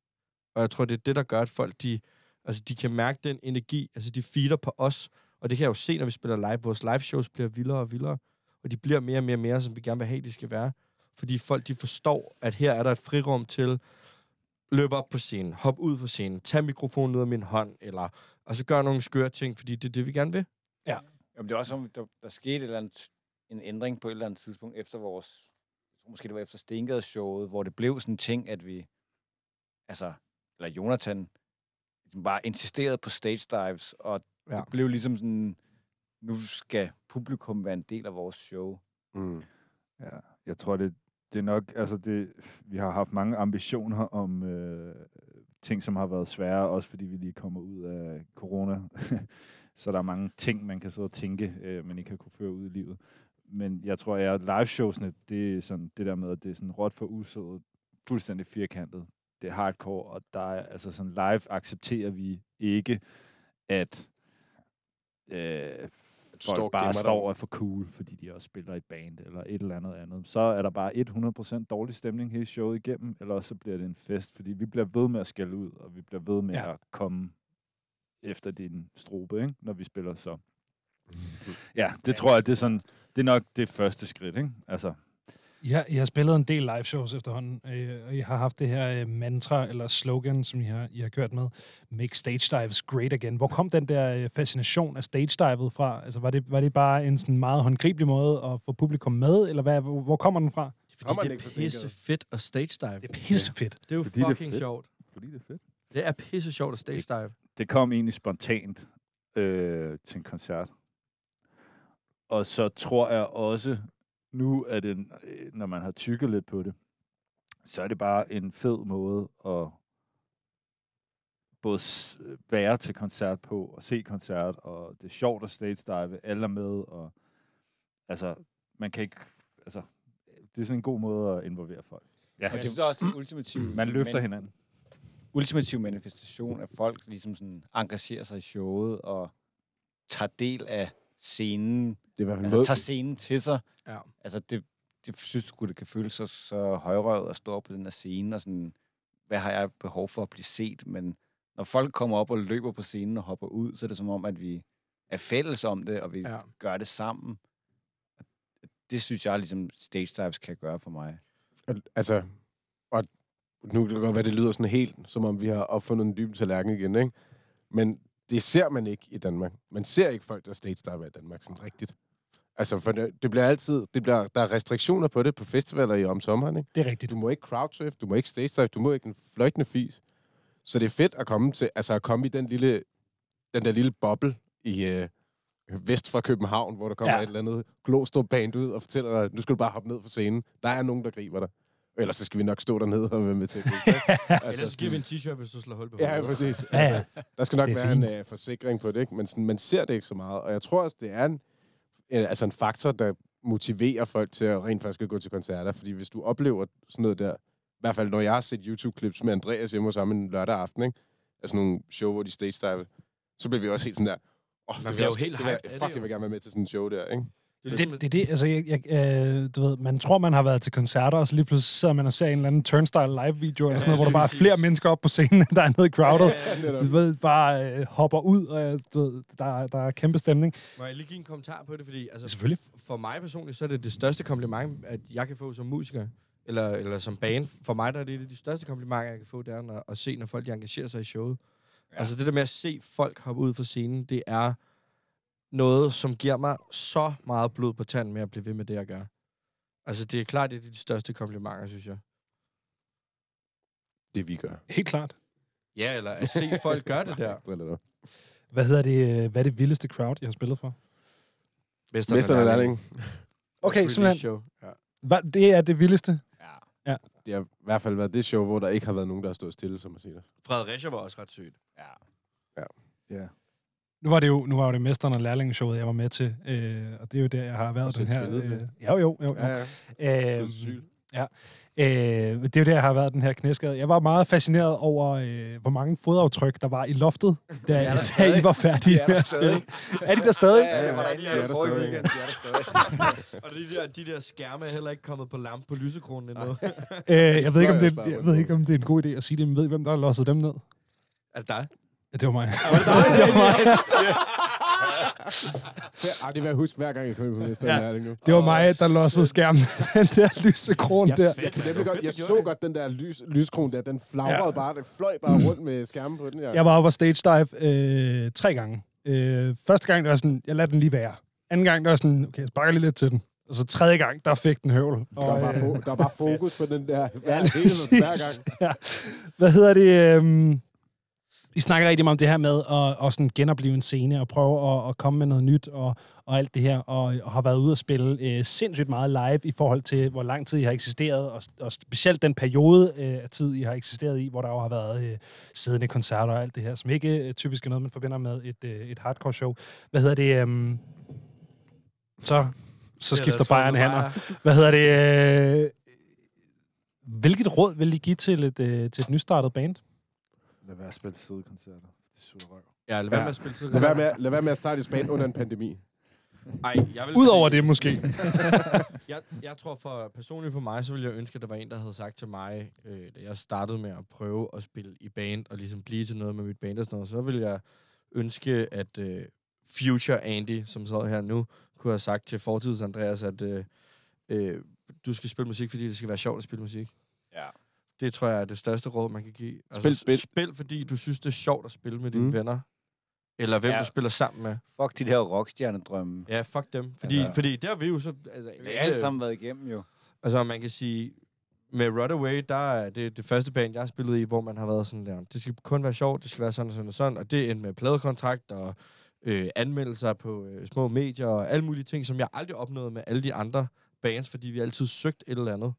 Og jeg tror, det er det, der gør, at folk, de, altså, de kan mærke den energi. Altså, de feeder på os. Og det kan jeg jo se, når vi spiller live. Vores live shows bliver vildere og vildere. Og de bliver mere og mere og mere, som vi gerne vil have, de skal være. fordi folk de forstår, at her er der et frirum til løbe op på scenen, hoppe ud på scenen, tage mikrofonen ud af min hånd, eller og så gøre nogle skøre ting, fordi det er det, vi gerne vil. Jamen, det er også som, der, der skete et eller andet, en ændring på et eller andet tidspunkt efter vores, jeg tror måske det var efter Stengade-showet, hvor det blev sådan en ting, at vi, altså, eller Jonathan, ligesom bare insisterede på stage dives, og ja. Det blev ligesom sådan, nu skal publikum være en del af vores show. Mm. Ja, jeg tror, det, det er nok, altså det, vi har haft mange ambitioner om øh, ting, som har været svære, også fordi vi lige kommer ud af corona. så der er mange ting, man kan sidde og tænke, øh, man ikke har kunne føre ud i livet. Men jeg tror, at liveshowsene, det er sådan det der med, at det er sådan råt for usået, fuldstændig firkantet. Det er hardcore, og der er, altså sådan live accepterer vi ikke, at øh, folk bare gemmer dig. står og er for cool, fordi de også spiller i et band eller et eller andet andet. Så er der bare 100% dårlig stemning hele showet igennem, eller så bliver det en fest, fordi vi bliver ved med at skælde ud, og vi bliver ved med Ja. ja. at komme efter din strobe, ikke? når vi spiller så. Ja, det tror jeg, det er, sådan, det er nok det første skridt. Ikke? Altså, Har, I har spillet en del live shows efterhånden, øh, og I har haft det her øh, mantra eller slogan, som I har, I har kørt med, Make stage dives great again. Hvor kom den der øh, fascination af stage divet fra? Altså, var det, var det bare en sådan meget håndgribelig måde at få publikum med, eller hvad, hvor, hvor kommer den fra? Fordi Kommer det er ikke fra Stengade? pisse fedt at stage dive. Det er pissefedt. Det er jo Fordi det er fucking fedt. sjovt. fordi det er fedt. Det er pisse sjovt at stage dive. det kom egentlig spontant øh, til en koncert. Og så tror jeg også, nu er det, øh, når man har tykket lidt på det, så er det bare en fed måde at både s- være til koncert på, og se koncert, og det er sjovt at stage dive, alle er med, og altså, man kan ikke, altså, det er sådan en god måde at involvere folk. Ja, Og det er også den ultimative... man løfter men- hinanden. ultimativ manifestation, at folk ligesom sådan engagerer sig i showet og tager del af scenen, Det er i hvert fald altså tager scenen til sig. Ja. Altså det, det synes sgu, det kan føles så, så højrøvet at stå på den her scene og sådan, hvad har jeg behov for at blive set? Men når folk kommer op og løber på scenen og hopper ud, så er det som om, at vi er fælles om det, og vi Ja. gør det sammen. Det synes jeg ligesom stage dives kan gøre for mig. altså, og nu kan det godt være, det lyder sådan helt, som om vi har opfundet en dyb tallerken igen, ikke? Men det ser man ikke i Danmark. Man ser ikke folk, der stage diver i Danmark sådan rigtigt. Altså, for det, det bliver altid, det bliver, der er restriktioner på det på festivaler i om sommeren, ikke? Det er rigtigt. Du må ikke crowdsurf, du må ikke stage dive, du må ikke en fløjtende fis. Så det er fedt at komme til, altså at komme i den lille, den der lille boble i øh, vest fra København, hvor der kommer Ja. ja. et eller andet glostrup band ud og fortæller dig, nu skal du bare hoppe ned fra scenen. Der er nogen, der griber dig. Ellers så skal vi nok stå dernede og være med til at gribe dig. Ellers så giver vi en t-shirt, hvis du slår hul på Ja, præcis. Ja, ja. Altså, der skal nok Det er være en fint. uh, forsikring på det, ikke? men sådan, man ser det ikke så meget. Og jeg tror også, det er en, en, altså en faktor, der motiverer folk til at rent faktisk at gå til koncerter. Fordi hvis du oplever sådan noget der, i hvert fald når jeg har set YouTube-clips med Andreas hjemme hos ham en lørdag aften, ikke? altså nogle show, hvor de stage dive, så bliver vi også helt sådan der, oh, bliver vil jeg jo også- helt det vil jeg- hyped det, Fuck, jo. jeg vil gerne være med til sådan en show der, ikke? Det er ligesom, Det, det det, altså, jeg, jeg, øh, du ved, man tror, man har været til koncerter, og så lige pludselig sidder man og ser en eller anden Turnstile live-video, eller sådan noget, hvor der bare er flere mennesker op på scenen, end der er nede i crowded. netop. Du ved, bare øh, hopper ud, og øh, du ved, der, der er kæmpe stemning. Må jeg lige give en kommentar på det? Fordi altså, Selvfølgelig. for mig personligt, så er det det største kompliment, at jeg kan få som musiker, eller, eller som band. For mig der er det de største komplimenter, jeg kan få, det er når, at se, når folk de engagerer sig i showet. Ja. Altså det der med at se folk hoppe ud fra scenen, det er noget, som giver mig så meget blod på tanden med at blive ved med det, jeg gør. Altså det er klart, det er de største komplimenter, synes jeg. Det vi gør. Helt klart. Ja, eller at se folk gøre det der. Hvad hedder det, øh, hvad er det vildeste crowd, jeg har spillet for? Mesteren af lærling. Okay, simpelthen. Show. Ja. Hvad, det er det vildeste? Ja. Det har i hvert fald været det show, hvor der ikke har været nogen, der har stået stille, som man siger det. Fredericia var også ret sygt. Ja. Ja. Nu var det jo, nu var det mesteren og lærlingeshowet, jeg var med til, øh, og det er jo der, jeg har været den her... Øh, jo, jo, jo. jo. Ja, ja. Øh, Sygt. Øh, det er jo der, jeg har været den her knæskade. Jeg var meget fascineret over, øh, hvor mange fodaftryk, der var i loftet, da, er der da I var færdige er med der at spille. Er de der stadig? Ja, ja, jeg var der Ja, er lige der forrige stadig. weekend. De er der stadig. Og de der, de der skærme er heller ikke kommet på lampe på lysekronen endnu. Øh, jeg, ved ikke, om det, jeg ved ikke, om det er en god idé at sige det, men ved I, hvem der har losset dem ned? er det dig? Ja, det var mig. det var mig. Ej, det vil jeg huske hver gang, jeg kommer på næste Ja. ja. nu. Det var mig, der lossede skærmen. den der lysekron der. Jeg, jeg, jeg, godt, jeg så godt den der lys, lyskron der. Den flagrede Ja. ja. bare. Den fløj bare rundt med skærmen på den her. Jeg var oppe og stage dive øh, tre gange. Øh, første gang, der var sådan, jeg lader den lige være. Anden gang, der var sådan, okay, jeg sparker lige lidt til den. Og så tredje gang, der fik den høvl. Der var, bare, fo- der var fokus på den der Ja, hver, hele, hver gang. Ja. Hvad hedder det? Øhm, vi snakker rigtig meget om det her med at, at sådan genopleve en scene og prøve at, at komme med noget nyt og, og alt det her, og, og har været ude og spille øh, sindssygt meget live i forhold til, hvor lang tid I har eksisteret, og, og specielt den periode øh, af tid, I har eksisteret i, hvor der jo har været øh, siddende koncerter og alt det her, som ikke øh, typisk er noget, man forbinder med et, øh, et hardcore show. Hvad hedder det? Øhm, så, så skifter bajerne hænder. Hvad hedder det? Øh, hvilket råd vil I give til et, øh, til et nystartet band? Lad være at spille sidekoncerter. Det suger røv. Ja, lad være Ja. med at spille tid. Lad være, med, lad være med at starte i Spanien under en pandemi. Ej, jeg vil Udover sige- det måske. jeg, jeg tror for personligt for mig, så ville jeg ønske, at der var en, der havde sagt til mig, øh, da jeg startede med at prøve at spille i band, og ligesom blive til noget med mit band og sådan noget, så ville jeg ønske, at øh, Future Andy, som sidder her nu, kunne have sagt til fortids Andreas, at øh, øh, du skal spille musik, fordi det skal være sjovt at spille musik. Ja. Det tror jeg er det største råd, man kan give. Altså, Spil, spil. Spil, fordi du synes, det er sjovt at spille med dine Mm. venner. Eller hvem Ja. du spiller sammen med. Fuck de der rockstjernedrømme. Ja, fuck dem. Fordi, Altså- fordi der har vi jo så... Altså, Vi har alle sammen været igennem jo. Altså, man kan sige, med Runaway, der er det det første band, jeg har spillet i, hvor man har været sådan der, det skal kun være sjovt, det skal være sådan og sådan og sådan, og det endte med pladekontrakt og øh, anmeldelser på øh, små medier og alle mulige ting, som jeg aldrig opnåede med alle de andre bands, fordi vi altid søgt et eller andet.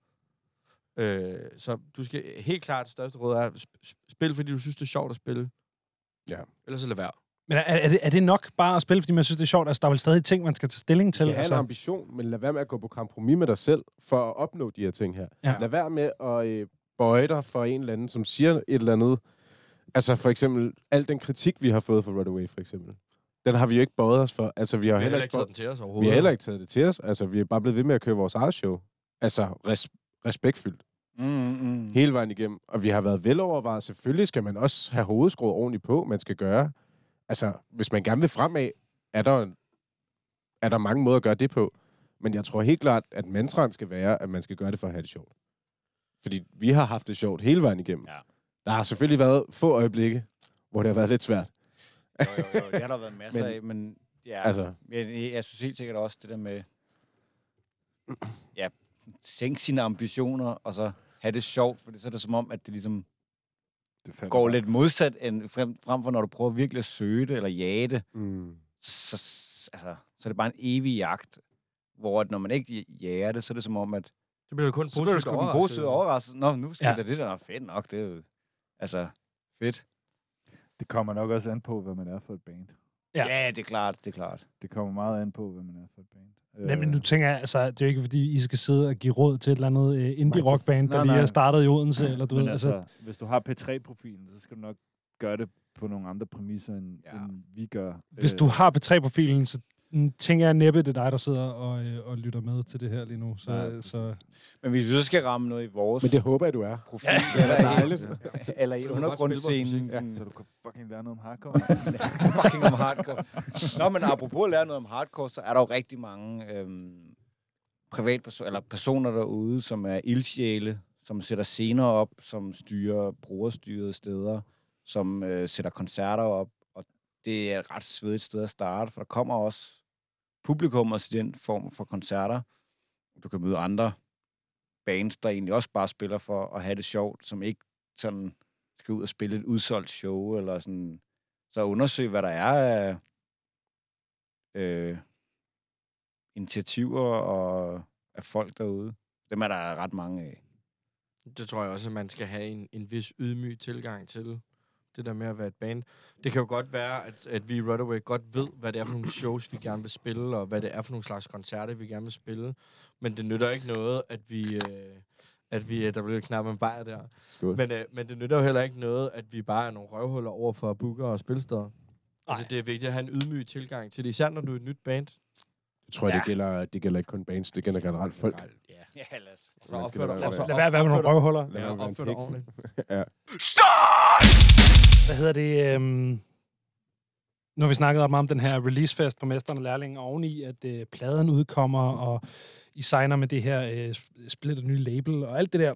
Øh, så du skal helt klart, det største råd er, sp- sp- spil, fordi du synes, det er sjovt at spille. Ja. Ellers så lad være. Men er, er, det, er det nok bare at spille, fordi man synes, det er sjovt? Altså, der er vel stadig ting, man skal tage stilling Du til. skal have en Altså, ambition, men lad være med at gå på kompromis med dig selv for at opnå de her ting her. Ja. Lad være med at øh, bøje dig for en eller anden, som siger et eller andet. Altså for eksempel, al den kritik, vi har fået fra Runaway, for eksempel. Den har vi jo ikke bøjet os for. Altså, vi har, Vi har heller heller ikke taget den til os vi overhovedet. har heller ikke taget det til os. Altså, vi er bare blevet ved med at køre vores eget show. Altså, res- respektfyldt. Mm, mm. hele vejen igennem. Og vi har været velovervejet. Selvfølgelig skal man også have hovedskruet ordentligt på, man skal gøre. Altså, hvis man gerne vil fremad, er der, er der mange måder at gøre det på. Men jeg tror helt klart, at mantraen skal være, at man skal gøre det for at have det sjovt. Fordi vi har haft det sjovt hele vejen igennem. Ja. Der har selvfølgelig været få øjeblikke, hvor det har været lidt svært. Jo, jo, jo. Det har der været masser Men- af, men ja, Altså, jeg, jeg synes helt sikkert også det der med, ja, sænke sine ambitioner, og så have det sjovt, for så er det som om, at det ligesom Det går lidt modsat, end frem, frem for når du prøver virkelig at søge det, eller jage det, mm, så, så, altså, så er det bare en evig jagt, hvor at når man ikke jager det, så er det som om, at Det bliver jo kun så bliver du positivt overrasket. positive overraskelse. Nå, nu skal Ja. ja. det der. Fedt nok, det er jo, altså, fedt. Det kommer nok også an på, hvad man er for et band. Ja. Ja. ja, det er klart, det er klart. Det kommer meget an på, hvad man er for et band. Nej, men nu tænker jeg, altså, det er jo ikke, fordi I skal sidde og give råd til et eller andet øh, indie-rockband, der lige er startet i Odense, eller du ved, altså, altså, hvis du har P3-profilen, så skal du nok gøre det på nogle andre præmisser, end, Ja. ja. end vi gør. hvis Øh, du har P3-profilen, så tænker jeg næppe, det er dig, der sidder og, øh, og lytter med til det her lige nu. Så, Nej, præcis. så Men hvis vi så skal ramme noget i vores men det håber jeg, du er. profil, Ja, eller, dejligt. i, eller i undergrundsscenen, sådan, Så du kan fucking lære noget om hardcore. fucking om hardcore. Nå, men apropos at lære noget om hardcore, så er der jo rigtig mange øhm, privatpersoner, eller personer derude, som er ildsjæle, som sætter scener op, som styrer brugerstyrede steder, som øh, sætter koncerter op, det er et ret svedigt sted at starte, for der kommer også publikum også i den form for koncerter. Du kan møde andre bands, der egentlig også bare spiller for at have det sjovt, som ikke sådan skal ud og spille et udsolgt show, eller sådan så undersøg, hvad der er af øh, initiativer og af folk derude. Dem er der ret mange af. Det tror jeg også, at man skal have en, en vis ydmyg tilgang til. Det der med at være et band. Det kan jo godt være, at, at vi i Runaway godt ved, hvad det er for nogle shows, vi gerne vil spille, og hvad det er for nogle slags koncerter, vi gerne vil spille. Men det nytter ikke noget, at vi... Øh, at vi, der blev knap en bajer der. Skål. Men, øh, men det nytter jo heller ikke noget, at vi bare er nogle røvhuller over for booker og spilsteder. Altså, det er vigtigt at have en ydmyg tilgang til det, især når du er et nyt band. Jeg tror, ja. Ja. det, gælder, det gælder ikke kun bands, det gælder generelt folk. Ja. Ja, lad os. Opfør opfør, lad være med nogle opfør røvhuller. Lad Ja, være med at opfør være dig en pik. ordentligt. Hvad hedder det? Øhm, nu har vi snakket ret meget om den her releasefest på Mesteren og Lærlingen oveni, at øh, pladen udkommer, og I signer med det her øh, splitter nye label, og alt det der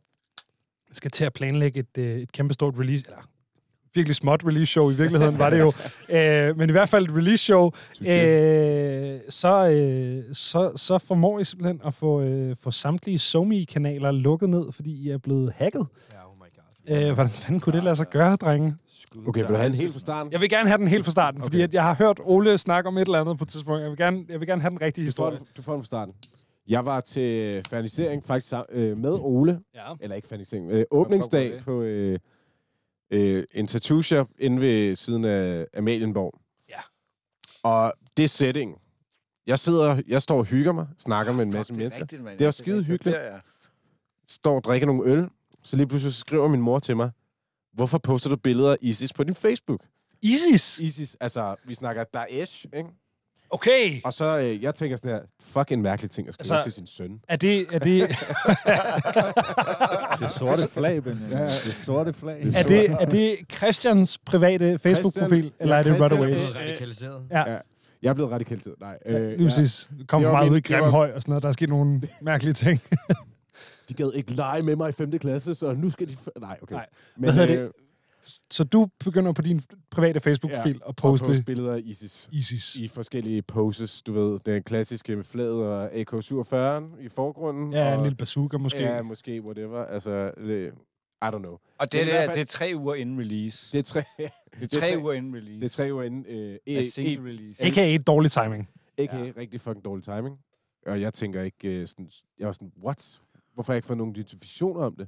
skal til at planlægge et, øh, et kæmpestort release, eller virkelig småt release-show i virkeligheden var det jo, øh, men i hvert fald et release-show, øh, så, øh, så, så formår I simpelthen at få, øh, få samtlige Somi-kanaler lukket ned, fordi I er blevet hacket. Ja, oh my god. Øh, hvordan fanden kunne det lade sig gøre, drenge? Okay, vil du have en helt fra starten? Jeg vil gerne have den helt fra starten, okay. fordi at jeg har hørt Ole snakke om et eller andet på et tidspunkt. Jeg vil gerne, jeg vil gerne have den rigtige Du får, historie. den, du får den fra starten. Jeg var til fernisering faktisk sam- øh, med Ole, Ja. eller ikke fernisering, øh, åbningsdag det? på øh, øh, en tattoo shop inde ved siden af Amalienborg. Ja. Og det er setting. Jeg sidder, jeg står og hygger mig, snakker med en masse mennesker. Rigtigt, man. Det er jo skide hyggeligt. Der, ja. står og drikker nogle øl, så lige pludselig skriver min mor til mig, hvorfor poster du billeder af ISIS på din Facebook? Isis! ISIS, altså, vi snakker Daesh, ikke? Okay! Og så, øh, jeg tænker sådan her, fuck en mærkelig ting at skrive Altså- til sin søn. Er det, er det, Det sorte flag, Benjamin. Ja. Det sorte flag. er det, er det Christians private Facebook-profil, Christian- eller ja, er det Christian- Runaways? Blevet radikaliseret. Ja. Ja. Jeg er blevet radikaliseret. Nej, øh, Lige præcis. Kom Det meget min- ud i det var- Grimhøj og sådan noget. Der er sket nogle mærkelige ting. de gad ikke lege med mig i 5. klasse, så nu skal de... F- Nej, okay. Nej. Men, øh, Hvad hedder det? Så du begynder på din private Facebook-profil Ja, at poste poste billeder af ISIS. ISIS. I forskellige poses, du ved. Den klassiske med flaget og AK-47 i forgrunden. Ja, og, en lille bazooka måske. Ja, måske, whatever. Altså, øh, I don't know. Og det, er, fald- det er tre uger inden release. Det er tre, Det er tre tre- uger inden release. det er tre uger inden øh, Af e, single release. A.k.a. dårlig timing. Ikke Ja. ja. rigtig fucking dårlig timing. Og jeg tænker ikke øh, sådan... Jeg var sådan, what? Hvorfor jeg ikke fået nogen notifikationer om det?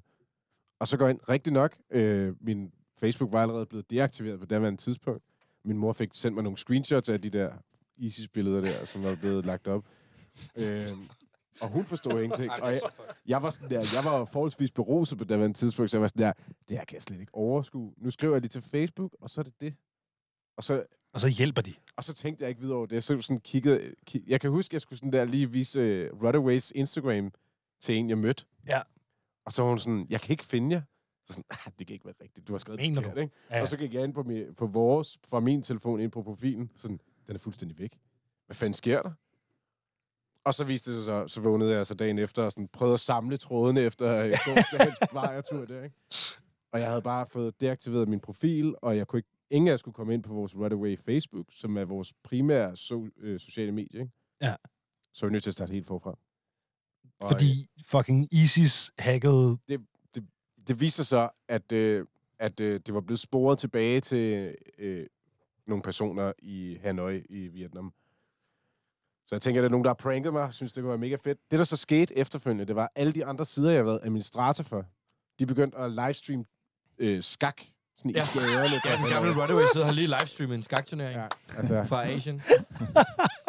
Og så går jeg ind, rigtig nok, øh, min Facebook var allerede blevet deaktiveret på daværende tidspunkt. Min mor fik sendt mig nogle screenshots af de der ISIS-billeder der, som var blevet lagt op. øh, og hun forstod ingenting. Og jeg, jeg var sådan der, jeg var forholdsvis beruset på daværende tidspunkt, så jeg var sådan der, det her kan jeg slet ikke overskue. Nu skriver jeg lige til Facebook, og så er det det. Og så Og så hjælper de. og så tænkte jeg ikke videre over det. Så sådan kiggede, ki- jeg kan huske, jeg skulle sådan der lige vise uh, Runaways Instagram til en, jeg mødte. Ja. Og så var hun sådan, jeg kan ikke finde jer. Så sådan, ah, det kan ikke være rigtigt. Du har skrevet Mener forkert, du? ikke? Ja. Og så gik jeg ind på, mi, på vores, fra min telefon ind på profilen. Sådan, den er fuldstændig væk. Hvad fanden sker der? Og så viste det sig så, så vågnede jeg så dagen efter og sådan, prøvede at samle trådene efter øh, gårdsdagens plejertur der, ikke? Og jeg havde bare fået deaktiveret min profil, og jeg kunne ikke, ingen af skulle komme ind på vores Runaway Facebook, som er vores primære so, øh, sociale medie, ikke? Ja. Så er vi nødt til at starte helt forfra. Og, Fordi fucking ISIS hackede... det viste sig så, at, øh, at øh, det var blevet sporet tilbage til øh, nogle personer i Hanoi i Vietnam. Så jeg tænker, at der er nogen, der har pranket mig, synes, det kunne være mega fedt. Det, der så skete efterfølgende, det var alle de andre sider, jeg har været administrator for. De begyndte at livestream øh, skak sådan Ja. i skaderne. Ja, den gamle Runaway sidder har lige livestreamet en skakturnering Ja, altså, fra Asien.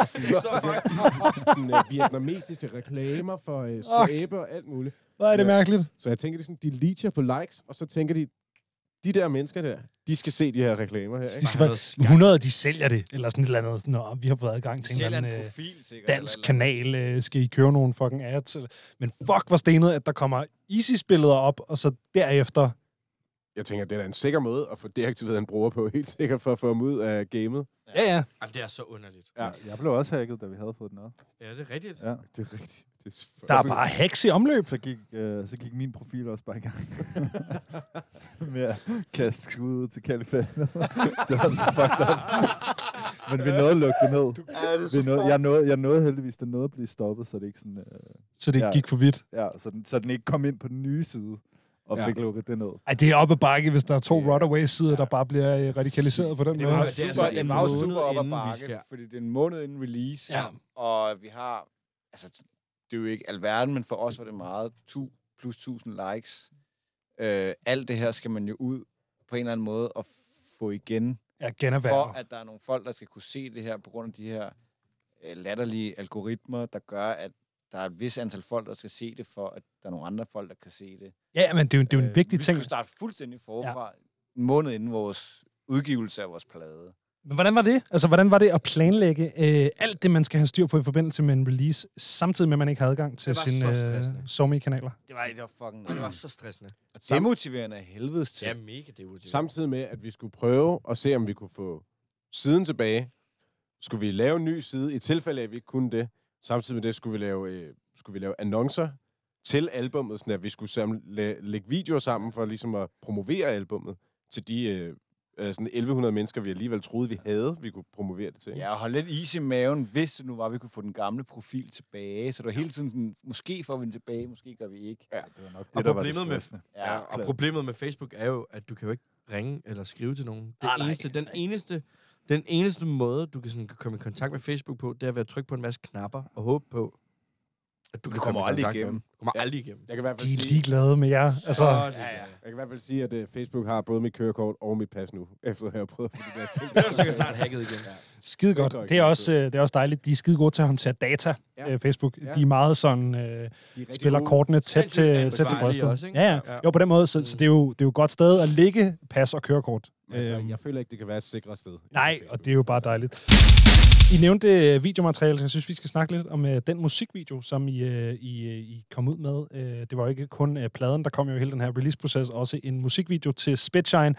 så sådan, øh, vietnamesiske reklamer for øh, sæbe og alt muligt. Hvor er det mærkeligt. Så jeg tænker, det er sådan, de leacher på likes, og så tænker de, de der mennesker der, de skal se de her reklamer her. De Ikke? skal være 100, de sælger det. Eller sådan et eller andet. Nå, vi har fået adgang til en en anden, øh, profil, sikkert. dansk eller- eller- kanal. Øh, skal I køre nogle fucking ads? Eller... Men fuck, hvor stenet, at der kommer ISIS-billeder op, og så derefter... Jeg tænker, det er da en sikker måde at få deaktiveret en bruger på, helt sikkert for at få ham ud af gamet. Ja, ja. Jamen, det er så underligt. Ja. Ja. Jeg blev også hacket, da vi havde fået den op. Ja, det er rigtigt. Ja. Det er rigtigt. Det er Der er bare hacks i omløb. Så gik, øh, så gik min profil også bare i gang. med at kaste skud ud til kalifatet. det var så fucked up. Men vi nåede at lukke det ned. Vi nåede, jeg, nåede, jeg nåede heldigvis, det nåede at blive stoppet, så det ikke sådan... Øh, Så det Ja. gik for vidt. ja, så den, så den ikke kom ind på den nye side og Ja. fik lukket det ned. Ej, det er op ad bakke, hvis der er to Runaway-sider, der bare bliver øh, radikaliseret på den Det måde. var- Det det er super, altså en var jo super op ad bakke, skal- fordi det er en måned inden release, Ja. og vi har, altså, det er jo ikke alverden, men for os var det meget, tu, plus 1000 likes. Øh, alt det her skal man jo ud på en eller anden måde og få igen, Ja, for generhverv. at der er nogle folk, der skal kunne se det her på grund af de her øh, latterlige algoritmer, der gør, at der er et vis antal folk, der skal se det, for at der er nogle andre folk, der kan se det. Ja, men det er jo, det er jo en Øh, vigtig vi ting. skulle starte fuldstændig forfra ja. en måned inden vores udgivelse af vores plade. Men hvordan var det? Altså, hvordan var det at planlægge øh, alt det, man skal have styr på i forbindelse med en release, samtidig med, at man ikke har adgang til Det var så sine øh. Somi-kanaler? Det var, det var fucking Det var så stressende. demotiverende af helvedes til. Ja, mega det var Samtidig med, at vi skulle prøve at se, om vi kunne få siden tilbage. Skulle vi lave en ny side, i tilfælde af, at vi ikke kunne det. Samtidig med det skulle vi lave, øh, skulle vi lave annoncer til albummet, sådan at vi skulle samle, la, lægge videoer sammen for ligesom at promovere albummet til de øh, øh, sådan 1100 mennesker, vi alligevel troede, vi havde, vi kunne promovere det til. Ja, og hold lidt is i maven, hvis det nu var, at vi kunne få den gamle profil tilbage. Så det var hele tiden sådan, måske får vi den tilbage, måske gør vi ikke. Ja. Det var nok Og det, der var det problemet med- stressende. Ja, og problemet med Facebook er jo, at du kan jo ikke ringe eller skrive til nogen. Det Ah, nej, eneste, er den, rigtigt. eneste, den eneste måde, du kan sådan komme i kontakt med Facebook på, det er ved at trykke på en masse knapper og håbe på, at du, kan kommer komme i aldrig kontakt med igennem. Kommer aldrig igennem. Jeg kan i hvert De fald er sige, ligeglade med jer. Altså, ja, ja. jeg kan i hvert fald sige, at uh, Facebook har både mit kørekort og mit pas nu, efter at jeg har prøvet at få de der ting. Det er du sikkert snart hacket igen. skide godt. Det er Det er, også, øh, det er også dejligt. De er skide gode til at håndtere data, Ja. øh, Facebook. Ja. De er meget sådan, øh, De er spiller gode. kortene tæt til, tæt til brystet. også, ja, ja. Ja. Jo, på den måde. Så, så det, er jo, det er jo et godt sted at ligge pas og kørekort. Altså, Øhm, jeg føler ikke, det kan være et sikrere sted. Nej, og det er jo bare dejligt. I nævnte videomateriale, så jeg synes, vi skal snakke lidt om øh, den musikvideo, som I, øh, I, I kom ud med. Øh, det var jo ikke kun øh, pladen, der kom jo hele den her release-proces, også en musikvideo til Spitshine.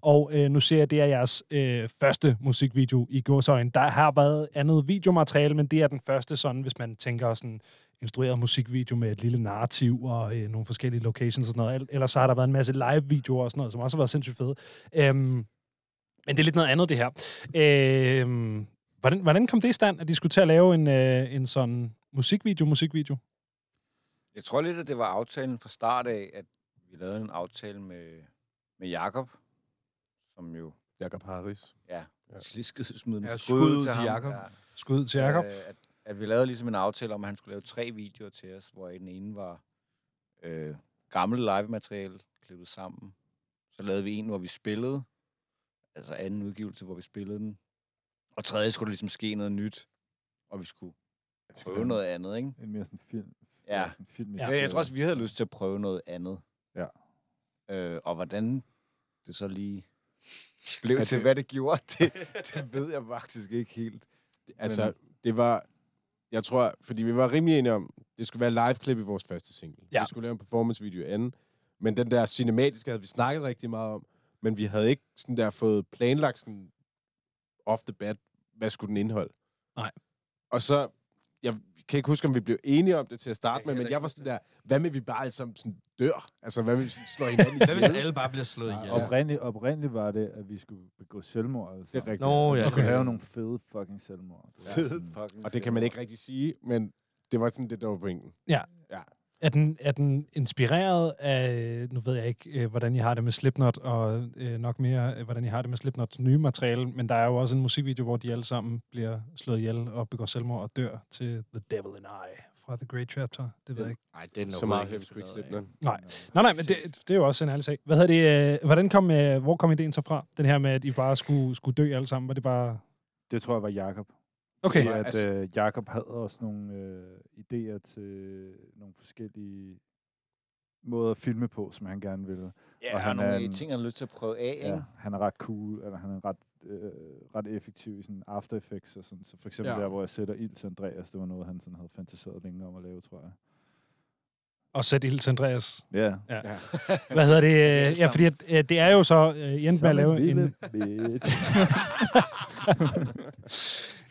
Og øh, nu ser jeg, det er jeres øh, første musikvideo i gåsøjen. Der har været andet videomateriale, men det er den første sådan, hvis man tænker sådan instrueret musikvideo med et lille narrativ og øh, nogle forskellige locations og sådan noget. Ellers så har der været en masse live-videoer og sådan noget, som også har været sindssygt fede. Øhm, men det er lidt noget andet, det her. Øhm, hvordan, hvordan kom det i stand, at de skulle til at lave en, øh, en sådan musikvideo, musikvideo? Jeg tror lidt, at det var aftalen fra start af, at vi lavede en aftale med, med Jakob, som jo Jakob Harris. ja, Ja. skid, smide Ja, skud ud til ham. Jakob. Ja. Skud til Jacob. Øh, at, at vi lavede ligesom en aftale om, at han skulle lave tre videoer til os, hvor den ene var øh, gammel live-materiale klippet sammen. Så lavede vi en, hvor vi spillede, altså anden udgivelse, hvor vi spillede den. Og tredje skulle der ligesom ske noget nyt, og vi skulle prøve noget andet, ikke? En mere sådan film. Ja. Sådan film Ja. Jeg tror også, vi havde lyst til at prøve noget andet. Ja. Øh, og hvordan det så lige blev Ja, til, det- hvad det gjorde, det, det ved jeg faktisk ikke helt. Altså, Men... det var... Jeg tror, fordi vi var rimelig enige om, det skulle være live-klip i vores første single. Ja. Vi skulle lave en performance-video i anden. Men den der cinematiske havde vi snakket rigtig meget om. Men vi havde ikke sådan der fået planlagt sådan off the bat, hvad skulle den indeholde. Nej. Og så, jeg kan ikke huske, om vi blev enige om det til at starte med, men jeg var sådan der, hvad med vi bare alle sammen sådan dør? Altså, hvad med vi slår hinanden Hvad hvis ihjel? alle bare bliver slået ihjel? Ja. Oprindeligt, oprindeligt var det, at vi skulle begå selvmord. Altså. Det er rigtigt. Nå, ja. Vi skulle have nogle fede fucking selvmord. Sådan- fucking Og det kan man ikke rigtig sige, men det var sådan det, der var pointen. Er den, er den inspireret af, nu ved jeg ikke, øh, hvordan I har det med Slipknot, og øh, nok mere, øh, hvordan I har det med Slipknots nye materiale, men der er jo også en musikvideo, hvor de alle sammen bliver slået ihjel og begår selvmord og dør til The Devil in I fra The Great Chapter. Det ved jeg ikke. Nej, det er Så meget heavy squeak slip, slip. Nej. Nej, nej, men det, det er jo også en ærlig sag. Hvad hedder det, øh, hvordan kom, øh, hvor kom ideen så fra? Den her med, at I bare skulle, skulle dø alle sammen, var det bare... Det tror jeg var Jakob. Okay. Fordi at Altså- øh, Jakob havde også nogle øh, idéer til nogle forskellige måder at filme på, som han gerne ville. Ja, Og han er nogle en- ting, han har lyst til at prøve af, ikke? Ja, han er ret cool, eller han er ret, øh, ret effektiv i sådan After Effects og sådan. Så for eksempel Ja. ja. der, hvor jeg sætter ild til Andreas, det var noget, han sådan havde fantaseret længe om at lave, tror jeg. Og sæt ild til Andreas. Ja. Hvad hedder det? øh, Ja, fordi at, øh, det er jo så, øh, I endte med at lave en...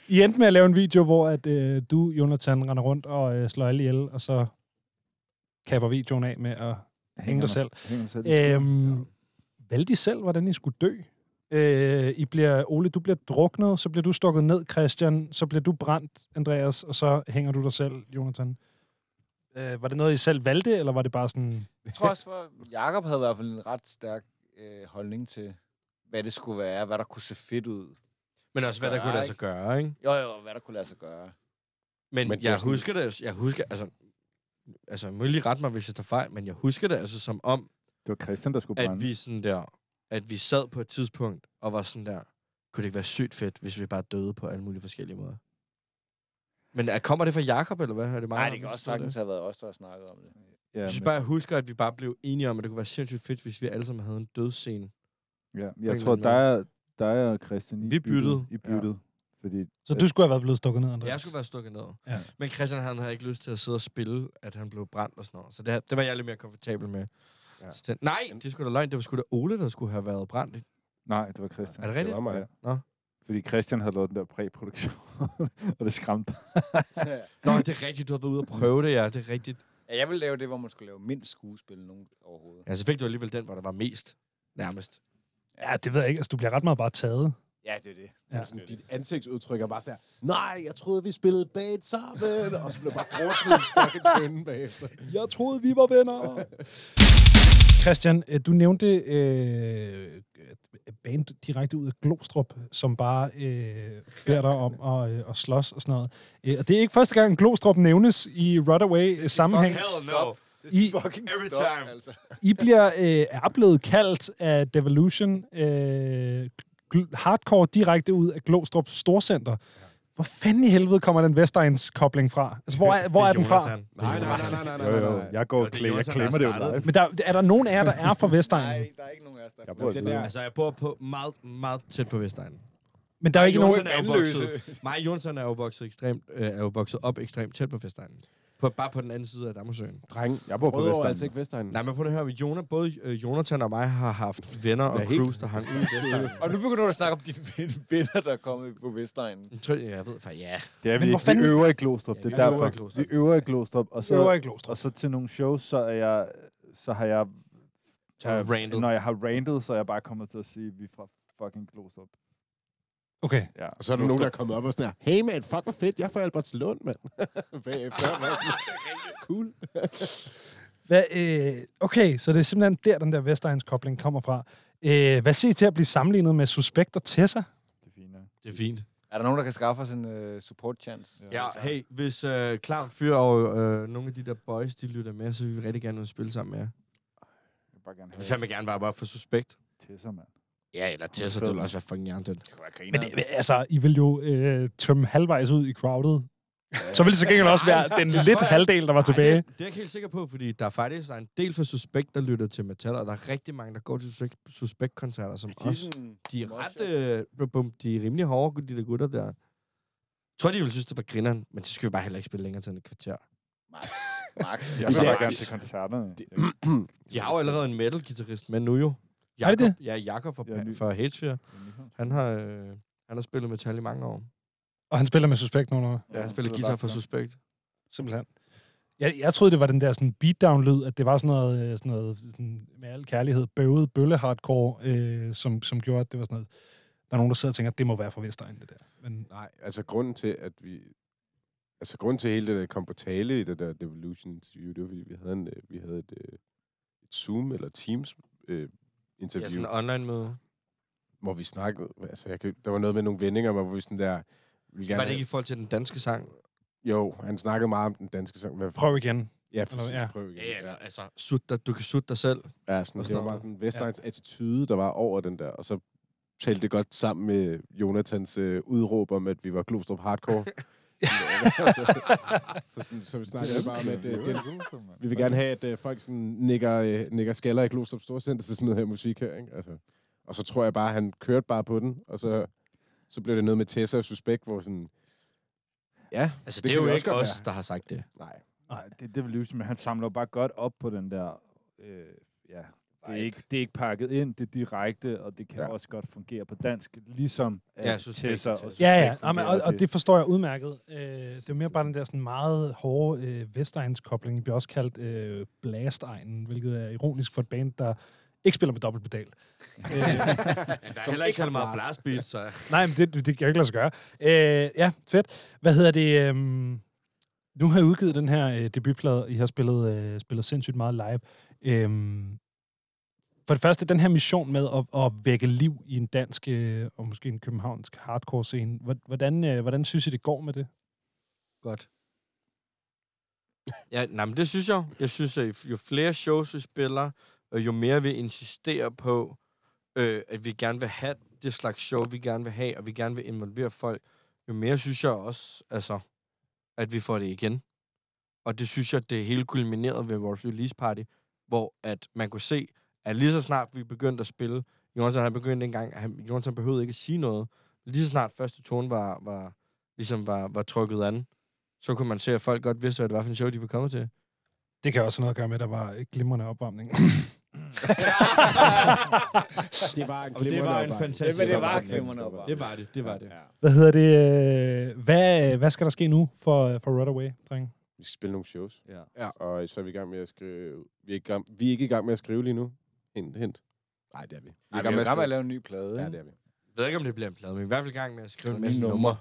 I endte med at lave en video, hvor at, øh, du, Jonathan, render rundt og øh, slår alle ihjel, og så kapper videoen af med at hænge dig selv. Hænger dig selv. Øhm, valgte I selv, hvordan I skulle dø? Øh, I bliver, Ole, du bliver druknet, så bliver du stukket ned, Christian, så bliver du brændt, Andreas, og så hænger du dig selv, Jonathan. Øh, var det noget, I selv valgte, eller var det bare sådan... Jeg tror også, at Jacob havde i hvert fald en ret stærk øh, holdning til, hvad det skulle være, hvad der kunne se fedt ud. Men også, hvad der kunne lade sig gøre, ikke? Jo, jo, hvad der kunne lade sig gøre. Men, Men det er jeg sådan- husker det, jeg husker, altså, altså, må I lige rette mig, hvis jeg tager fejl, men jeg husker det altså som om, Det var Christian, der skulle at brænde. vi sådan der, at vi sad på et tidspunkt og var sådan der, kunne det ikke være sygt fedt, hvis vi bare døde på alle mulige forskellige måder? Men er, kommer det fra Jakob eller hvad? Er det mig, Nej, der det kan også sagtens have været os, der har snakket om det. Ja, Jeg synes men- bare, jeg husker, at vi bare blev enige om, at det kunne være sindssygt fedt, hvis vi alle sammen havde en dødsscene. Ja, jeg tror, anden dig, dig og Christian, I Vi byttede. I byttede. Fordi Så du skulle have været blevet stukket ned, Andreas? Jeg skulle være stukket ned. Ja. Men Christian han havde ikke lyst til at sidde og spille, at han blev brændt og sådan noget. Så det, det var jeg lidt mere komfortabel med. Ja. Ja. Den, nej, det skulle da løgn. Det var sgu da Ole, der skulle have været brændt. Nej, det var Christian. Er det rigtigt? Det var mig. Nå. Fordi Christian havde lavet den der præproduktion, og det skræmte. Nå, det er rigtigt, du har været ude og prøve det, ja. Det er rigtigt. Ja, jeg ville lave det, hvor man skulle lave mindst skuespil nogen overhovedet. Ja, så fik du alligevel den, hvor der var mest. Nærmest. Ja, det ved jeg ikke. Altså, du bliver ret meget bare taget. Ja, det er det. Ja. Ja. Sådan, dit ansigtsudtryk er bare sådan der, nej, jeg troede, vi spillede bait sammen, og så blev bare druknet fucking tønden bagefter. Jeg troede, vi var venner. Christian, øh, du nævnte øh, band direkte ud af Glostrup, som bare øh, beder dig om at, øh, at slås og sådan noget. Øh, og det er ikke første gang, Glostrup nævnes i Runaway-sammenhæng. no. I, Fucking Every stop, time. Altså. I bliver, øh, er blevet kaldt af Devolution øh, hardcore direkte ud af Glostrup Storcenter. Hvor fanden i helvede kommer den Vestegns kobling fra? Altså, hvor er, hvor er den fra? Nej, nej, nej, nej, nej, Jo, nej, jo, nej. jeg går Og er klemmer, jeg klemmer der det jo live. Men der, er der nogen af jer, der er fra Vestegnen? Nej, der er ikke nogen af os, der Jeg er bor fra der. Altså, jeg bor på meget, meget tæt på Vestegnen. Men der er ikke nogen... Jonathan er vokset, mig og Jonathan er jo vokset, ekstremt, øh, er jo vokset op ekstremt tæt på Vestegnen. På, bare på den anden side af Dammersøen. Dreng, Jeg bor på Rødovre Vestegnen. altså ikke Vestegnen. Nej, men prøv at høre, Jonah, både øh, Jonathan og mig har haft venner og helt? crews, der hang ud i Vestegnen. Og nu begynder du at snakke om dine ven- venner, der er kommet på Vestegnen. Jeg tror- Jeg ved faktisk, ja. Det er vi ikke. Vi øver i Glostrup. Ja, det er derfor. Glostrup. Vi øver i Glostrup. Og så, Øver i Glostrup. og så til nogle shows, så er jeg... Så har jeg... Så har du randet. Når jeg har randet, så er jeg bare kommet til at sige, at vi er fra fucking Glostrup. Okay. Ja. Og så er der nogen, der er kommet op og sådan her, hey man, fuck hvor fedt, jeg er fra Albertslund, mand. Bagefter. er cool. Hvad, øh, okay, så det er simpelthen der, den der Vestegns kobling kommer fra. Øh, hvad siger I til at blive sammenlignet med Suspekt og Tessa? Det er fint, ja. Det er fint. Er der nogen, der kan skaffe os en uh, support chance? Ja, hey, hvis øh, Klam Fyr og øh, nogle af de der boys, de lytter med, så vil vi rigtig gerne ud spille sammen med jer. Jeg vil bare gerne Jeg vil have fandme gerne bare, bare for suspekt. Tesser, mand. Ja, eller Tessa, det vil også være fucking. Det Men det, altså, I vil jo øh, tømme halvvejs ud i crowded. Så vil det så gengæld også være den lidt halvdel, der var tilbage. det, det er jeg ikke helt sikker på, fordi der er faktisk der er en del for suspekt, der lytter til metal, og der er rigtig mange, der går til suspekt, suspekt-koncerter, som De også de er ret, øh, bum, bum, de er rimelig hårde, de der gutter der. Jeg tror, de ville synes, det var grineren, men så skal vi bare heller ikke spille længere til en kvarter. Max. Max. Jeg vil Det er- bare gerne til koncerterne. De har jo allerede en metal-gitarrist med nu jo. Er det det? Ja, Jakob fra, Ja, fra Hatesphere. Han har, øh, han har spillet metal i mange år. Og han spiller med Suspekt nogle år. Ja, han spiller guitar for Suspekt. Simpelthen. Jeg, jeg troede, det var den der sådan beatdown-lyd, at det var sådan noget, øh, sådan noget sådan, med al kærlighed, bøvet bølle-hardcore, øh, som, som gjorde, at det var sådan noget... Der er nogen, der sidder og tænker, at det må være fra Vestegn, det der. Men Nej, altså grunden til, at vi... Altså grunden til hele det der kom på tale i det der Devolution interview, det var fordi, vi havde, en, øh, vi havde et, øh, et Zoom eller Teams øh, Ja, interview, sådan en online-møde. hvor vi snakkede... Altså, jeg, kan- der var noget med nogle vendinger, hvor vi sådan der... Vi Var det ikke i forhold til den danske sang? Jo, han snakkede meget om den danske sang. Hvad, prøv igen. ja, præcis, ja. prøv igen. Ja, ja, eller, altså, sut dig, du kan sutte dig selv. Ja, sådan, det var sådan bare sådan Vestegns ja. attitude, der var over den der. Og så talte det godt sammen med Jonathans øh, udråb om, at vi var Glostrup Hardcore. så, så, sådan, så vi snakkede bare om, at øh, det, vi vil gerne have, at øh, folk sådan nikker, øh, nikker skaller i Glostrup Storcenter til sådan noget her musik her. Ikke? Altså, og så tror jeg bare, at han kørte bare på den, og så, så blev det noget med Tessa og Suspekt, hvor sådan... Ja, Altså, Det det, det er jo ikke os, der har sagt det. nej. Nej, det er Devolution, men han samler bare godt op på den der... Øh, ja, det er, ikke, det er ikke pakket ind, det er direkte, og det kan Ja. også godt fungere på dansk, ligesom Ja, Tesser og. Ja, ja, Jamen, og, og det forstår jeg udmærket. Øh, det er jo mere bare den der sådan meget hårde øh, Vestegns-kobling. Det bliver også kaldt øh, Blastegnen, hvilket er ironisk for et band, der ikke spiller med dobbeltpedal. øh, Ja, der er heller ikke så meget blast beat, så... nej, men det, det kan jeg ikke lade sig gøre. Øh, ja, fedt. Hvad hedder det? øhm, nu har jeg udgivet den her øh, debutplade. I har spillet, øh, spillet sindssygt meget live. Øhm, for det første, den her mission med at, at vække liv i en dansk øh, og måske en københavnsk hardcore-scene. Hvordan, øh, hvordan synes I, det går med det? Godt. Ja, nej, men det synes jeg. Jeg synes, at jo flere shows vi spiller, og jo mere vi insisterer på, øh, at vi gerne vil have det slags show, vi gerne vil have, og vi gerne vil involvere folk, jo mere synes jeg også, altså, at vi får det igen. Og det synes jeg, det hele kulminerede ved vores release party, hvor at man kunne se, at lige så snart vi begyndte at spille, Jonathan han begyndte engang, at han, Jonathan behøvede ikke at sige noget, lige så snart første tone var, var, ligesom var, var trykket an, så kunne man se, at folk godt vidste, hvad det var for en show, de var kommet til. Det kan også have noget at gøre med, at der var et glimrende opvarmning. Det var en Og det var en fantastisk Men det var glimrende opvarmning. Det var det, det var det. Ja. Hvad hedder det? øh, Hvad, hvad skal der ske nu for, for Runaway, dreng? Vi skal spille nogle shows. Ja. Ja. Og så er vi i gang med at skrive... Vi er, i gang, vi er ikke i gang med at skrive lige nu. Hint, hint. Nej, det er vi. Vi Ej, vi er i gang med at lave en ny plade, Ja, det er vi. Jeg ved ikke, om det bliver en plade, men vi er i hvert fald i gang med at skrive en nye masse numre.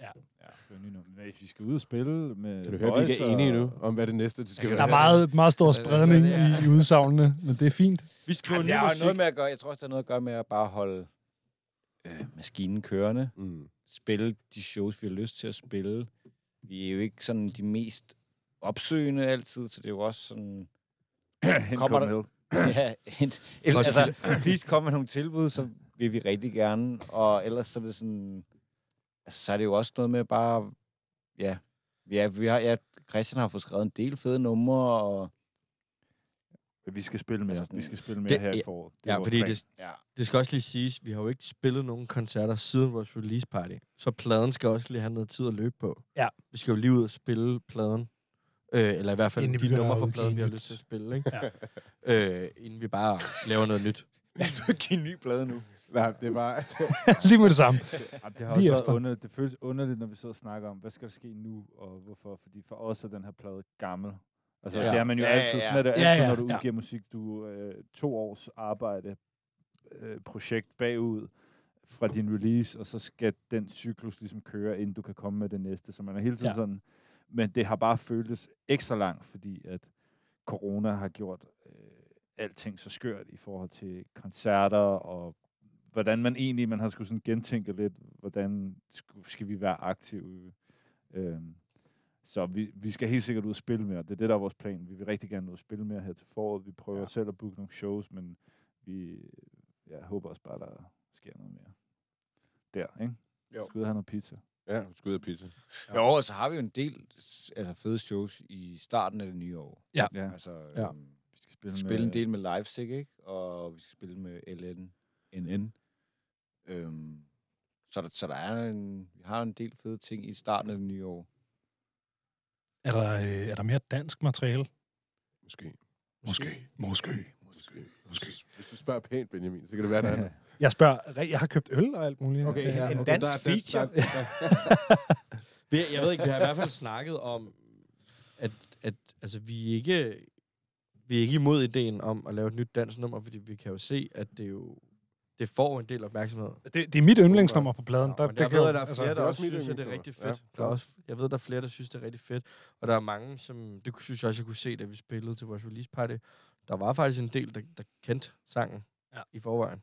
Ja, er. Men Hvis vi skal ud og spille med Kan du høre, at vi ikke er enige nu om, hvad det næste det skal Jeg Der være? er meget, meget stor Ja, er, spredning er. i, udsagnene, men det er fint. Vi skriver Ej, ny det har jo musik. noget med at gøre, jeg tror også, det har noget at gøre med at bare holde øh, maskinen kørende. Mm. Spille de shows, vi har lyst til at spille. Vi er jo ikke sådan de mest opsøgende altid, så det er jo også sådan... Hen Kommer der- Copenhagen. ja, hent, altså, please kom med nogle tilbud, så vil vi rigtig gerne. Og ellers så er det sådan... Altså, så er det jo også noget med bare... Ja, ja vi har, ja Christian har fået skrevet en del fede numre, og Vi skal spille mere. Altså vi skal spille mere Det- her i ja. foråret. Det Ja, fordi det, ja, det skal også lige siges, vi har jo ikke spillet nogen koncerter siden vores release party. Så pladen skal også lige have noget tid at løbe på. Ja. Vi skal jo lige ud og spille pladen. Øh, eller i hvert fald Inden vi de numre fra pladen, vi har lyst til at spille. Ikke? Ja. Øh, inden vi bare laver noget nyt. jeg skal give en ny plade nu. Ja, det var... Lige med det samme. Det har Lige også underligt. Det føles underligt, når vi sidder og snakker om, hvad skal der ske nu, og hvorfor. Fordi for os er den her plade gammel. Altså, Ja. ja. det er man jo Ja, ja, altid. ja. Sådan er det Ja, altid, ja, når du ja. udgiver musik. Du øh, to års arbejde, øh, projekt bagud fra din release, og så skal den cyklus ligesom køre, inden du kan komme med det næste. Så man er hele tiden Ja. ja. sådan... Men det har bare føltes ekstra langt, fordi at corona har gjort alting så skørt i forhold til koncerter og hvordan man egentlig, man har skulle sådan gentænke lidt, hvordan skal vi være aktive. Øhm, så vi, vi skal helt sikkert ud og spille mere. Det er det, der er vores plan. Vi vil rigtig gerne ud og spille mere her til foråret. Vi prøver Ja. ja. selv at booke nogle shows, men vi jeg håber også bare, der sker noget mere. Der, ikke? Jo. Skal ud og have noget pizza. Ja, skud af pizza. Ja. Jo, og så har vi jo en del altså, fede shows i starten af det nye år. Ja. Ja. Altså, Ja. øhm, Spille, skal med, spille en del med Leipzig, ikke? Og vi skal spille med LN. NN. Øhm, så, der, så der er en, vi har en del fede ting i starten af det nye år. Er der, øh, er der mere dansk materiale? Måske. Måske. Måske. Måske. Måske. Hvis du spørger pænt, Benjamin, så kan det være, der er noget. Jeg spørger, jeg har købt øl og alt muligt. Okay, Øh, ja, en okay, dansk der er- der- feature. der- der- Vi, jeg ved ikke, vi har i hvert fald snakket om, at, at altså, vi ikke vi er ikke imod ideen om at lave et nyt dansk nummer, fordi vi kan jo se, at det jo det får en del opmærksomhed. Det, det er mit yndlingsnummer på pladen. Der, Ja, men jeg ved, at der er altså, flere, der er også synes, at det er rigtig fedt. Ja, Der er også, jeg ved, der er flere, der synes, det er rigtig fedt. Og der er mange, som... Det synes jeg også, jeg kunne se, da vi spillede til vores release party. Der var faktisk en del, der, der kendte sangen Ja. ja. i forvejen.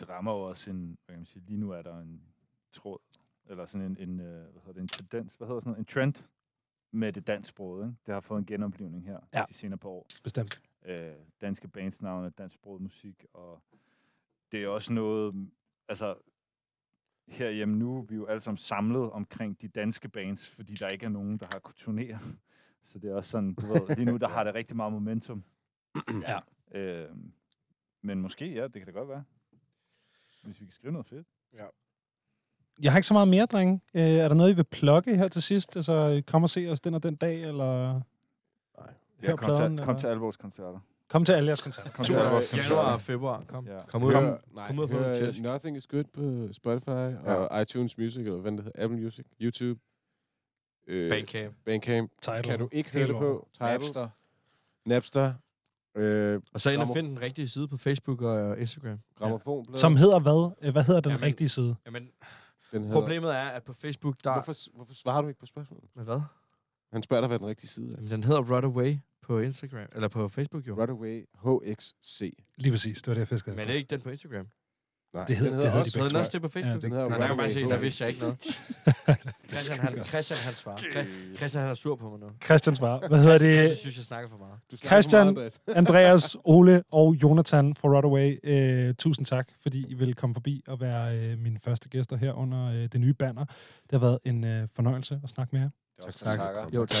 det rammer jo også en, hvad kan man sige, lige nu er der en tråd, eller sådan en, en, øh, hvad hedder det, en tendens, hvad hedder sådan noget, en trend med det dansksprogede, ikke? Det har fået en genoplevning her Ja. de senere par år. Bestemt. Øh, danske bandsnavne, dansksproget musik, og det er også noget, altså herhjemme nu, vi er jo alle sammen samlet omkring de danske bands, fordi der ikke er nogen, der har kunnet turnere. Så det er også sådan, du ved, lige nu, der har det rigtig meget momentum. Ja. Øh, men måske, ja, det kan det godt være. Hvis vi kan skrive noget fedt. Jeg har ikke så meget mere, drenge. Øh, er der noget, I vil plukke her til sidst? Altså, kom og se os den og den dag, eller Ja, hør kom, pladen? til, kom eller- til alle vores koncerter. Kom til alle jeres koncerter. Kom til alle vores koncerter. Januar og februar, kom. Ja. Kom ud. Hør, Kom, nej, kom ud og få nogle tæsk. Nothing is good på Spotify og iTunes Music, eller hvad det hedder, Apple Music, YouTube. Øh, Bandcamp. Bandcamp. Title. Kan du ikke høre det på? Tidal. Napster. Napster. Øh, Og så ind og find den rigtige side på Facebook og Instagram. Gramofonblad. Som hedder hvad? Øh, Hvad hedder den Jamen, rigtige side? Jamen, den hedder. problemet er, at på Facebook, der... Hvorfor, hvorfor svarer du ikke på spørgsmålet? Med hvad? Han spørger dig, hvad den rigtige side er. Jamen, den hedder Runaway på Instagram. Eller på Facebook, jo. Runaway HXC. Lige præcis, det var det, jeg fiskede Men efter. er det ikke den på Instagram? Nej, Det hed- den det hed de også, begge Hedder også det på Facebook? Ja, det- hedder Nå, der kan man se, der vidste jeg ikke noget. Christian, han, Christian, han svarer. Chri- Christian, han er sur på mig nu. Christian svar. Hvad hedder Christian det? synes, jeg snakker for meget. Du snakker Christian- for meget, Andreas. Andreas, Ole og Jonathan fra Rodaway. Øh, tusind tak, fordi I ville komme forbi og være øh, mine første gæster her under øh, det nye banner. Det har været en øh, fornøjelse at snakke med jer. Det er også Tak. takker. Jo, tak.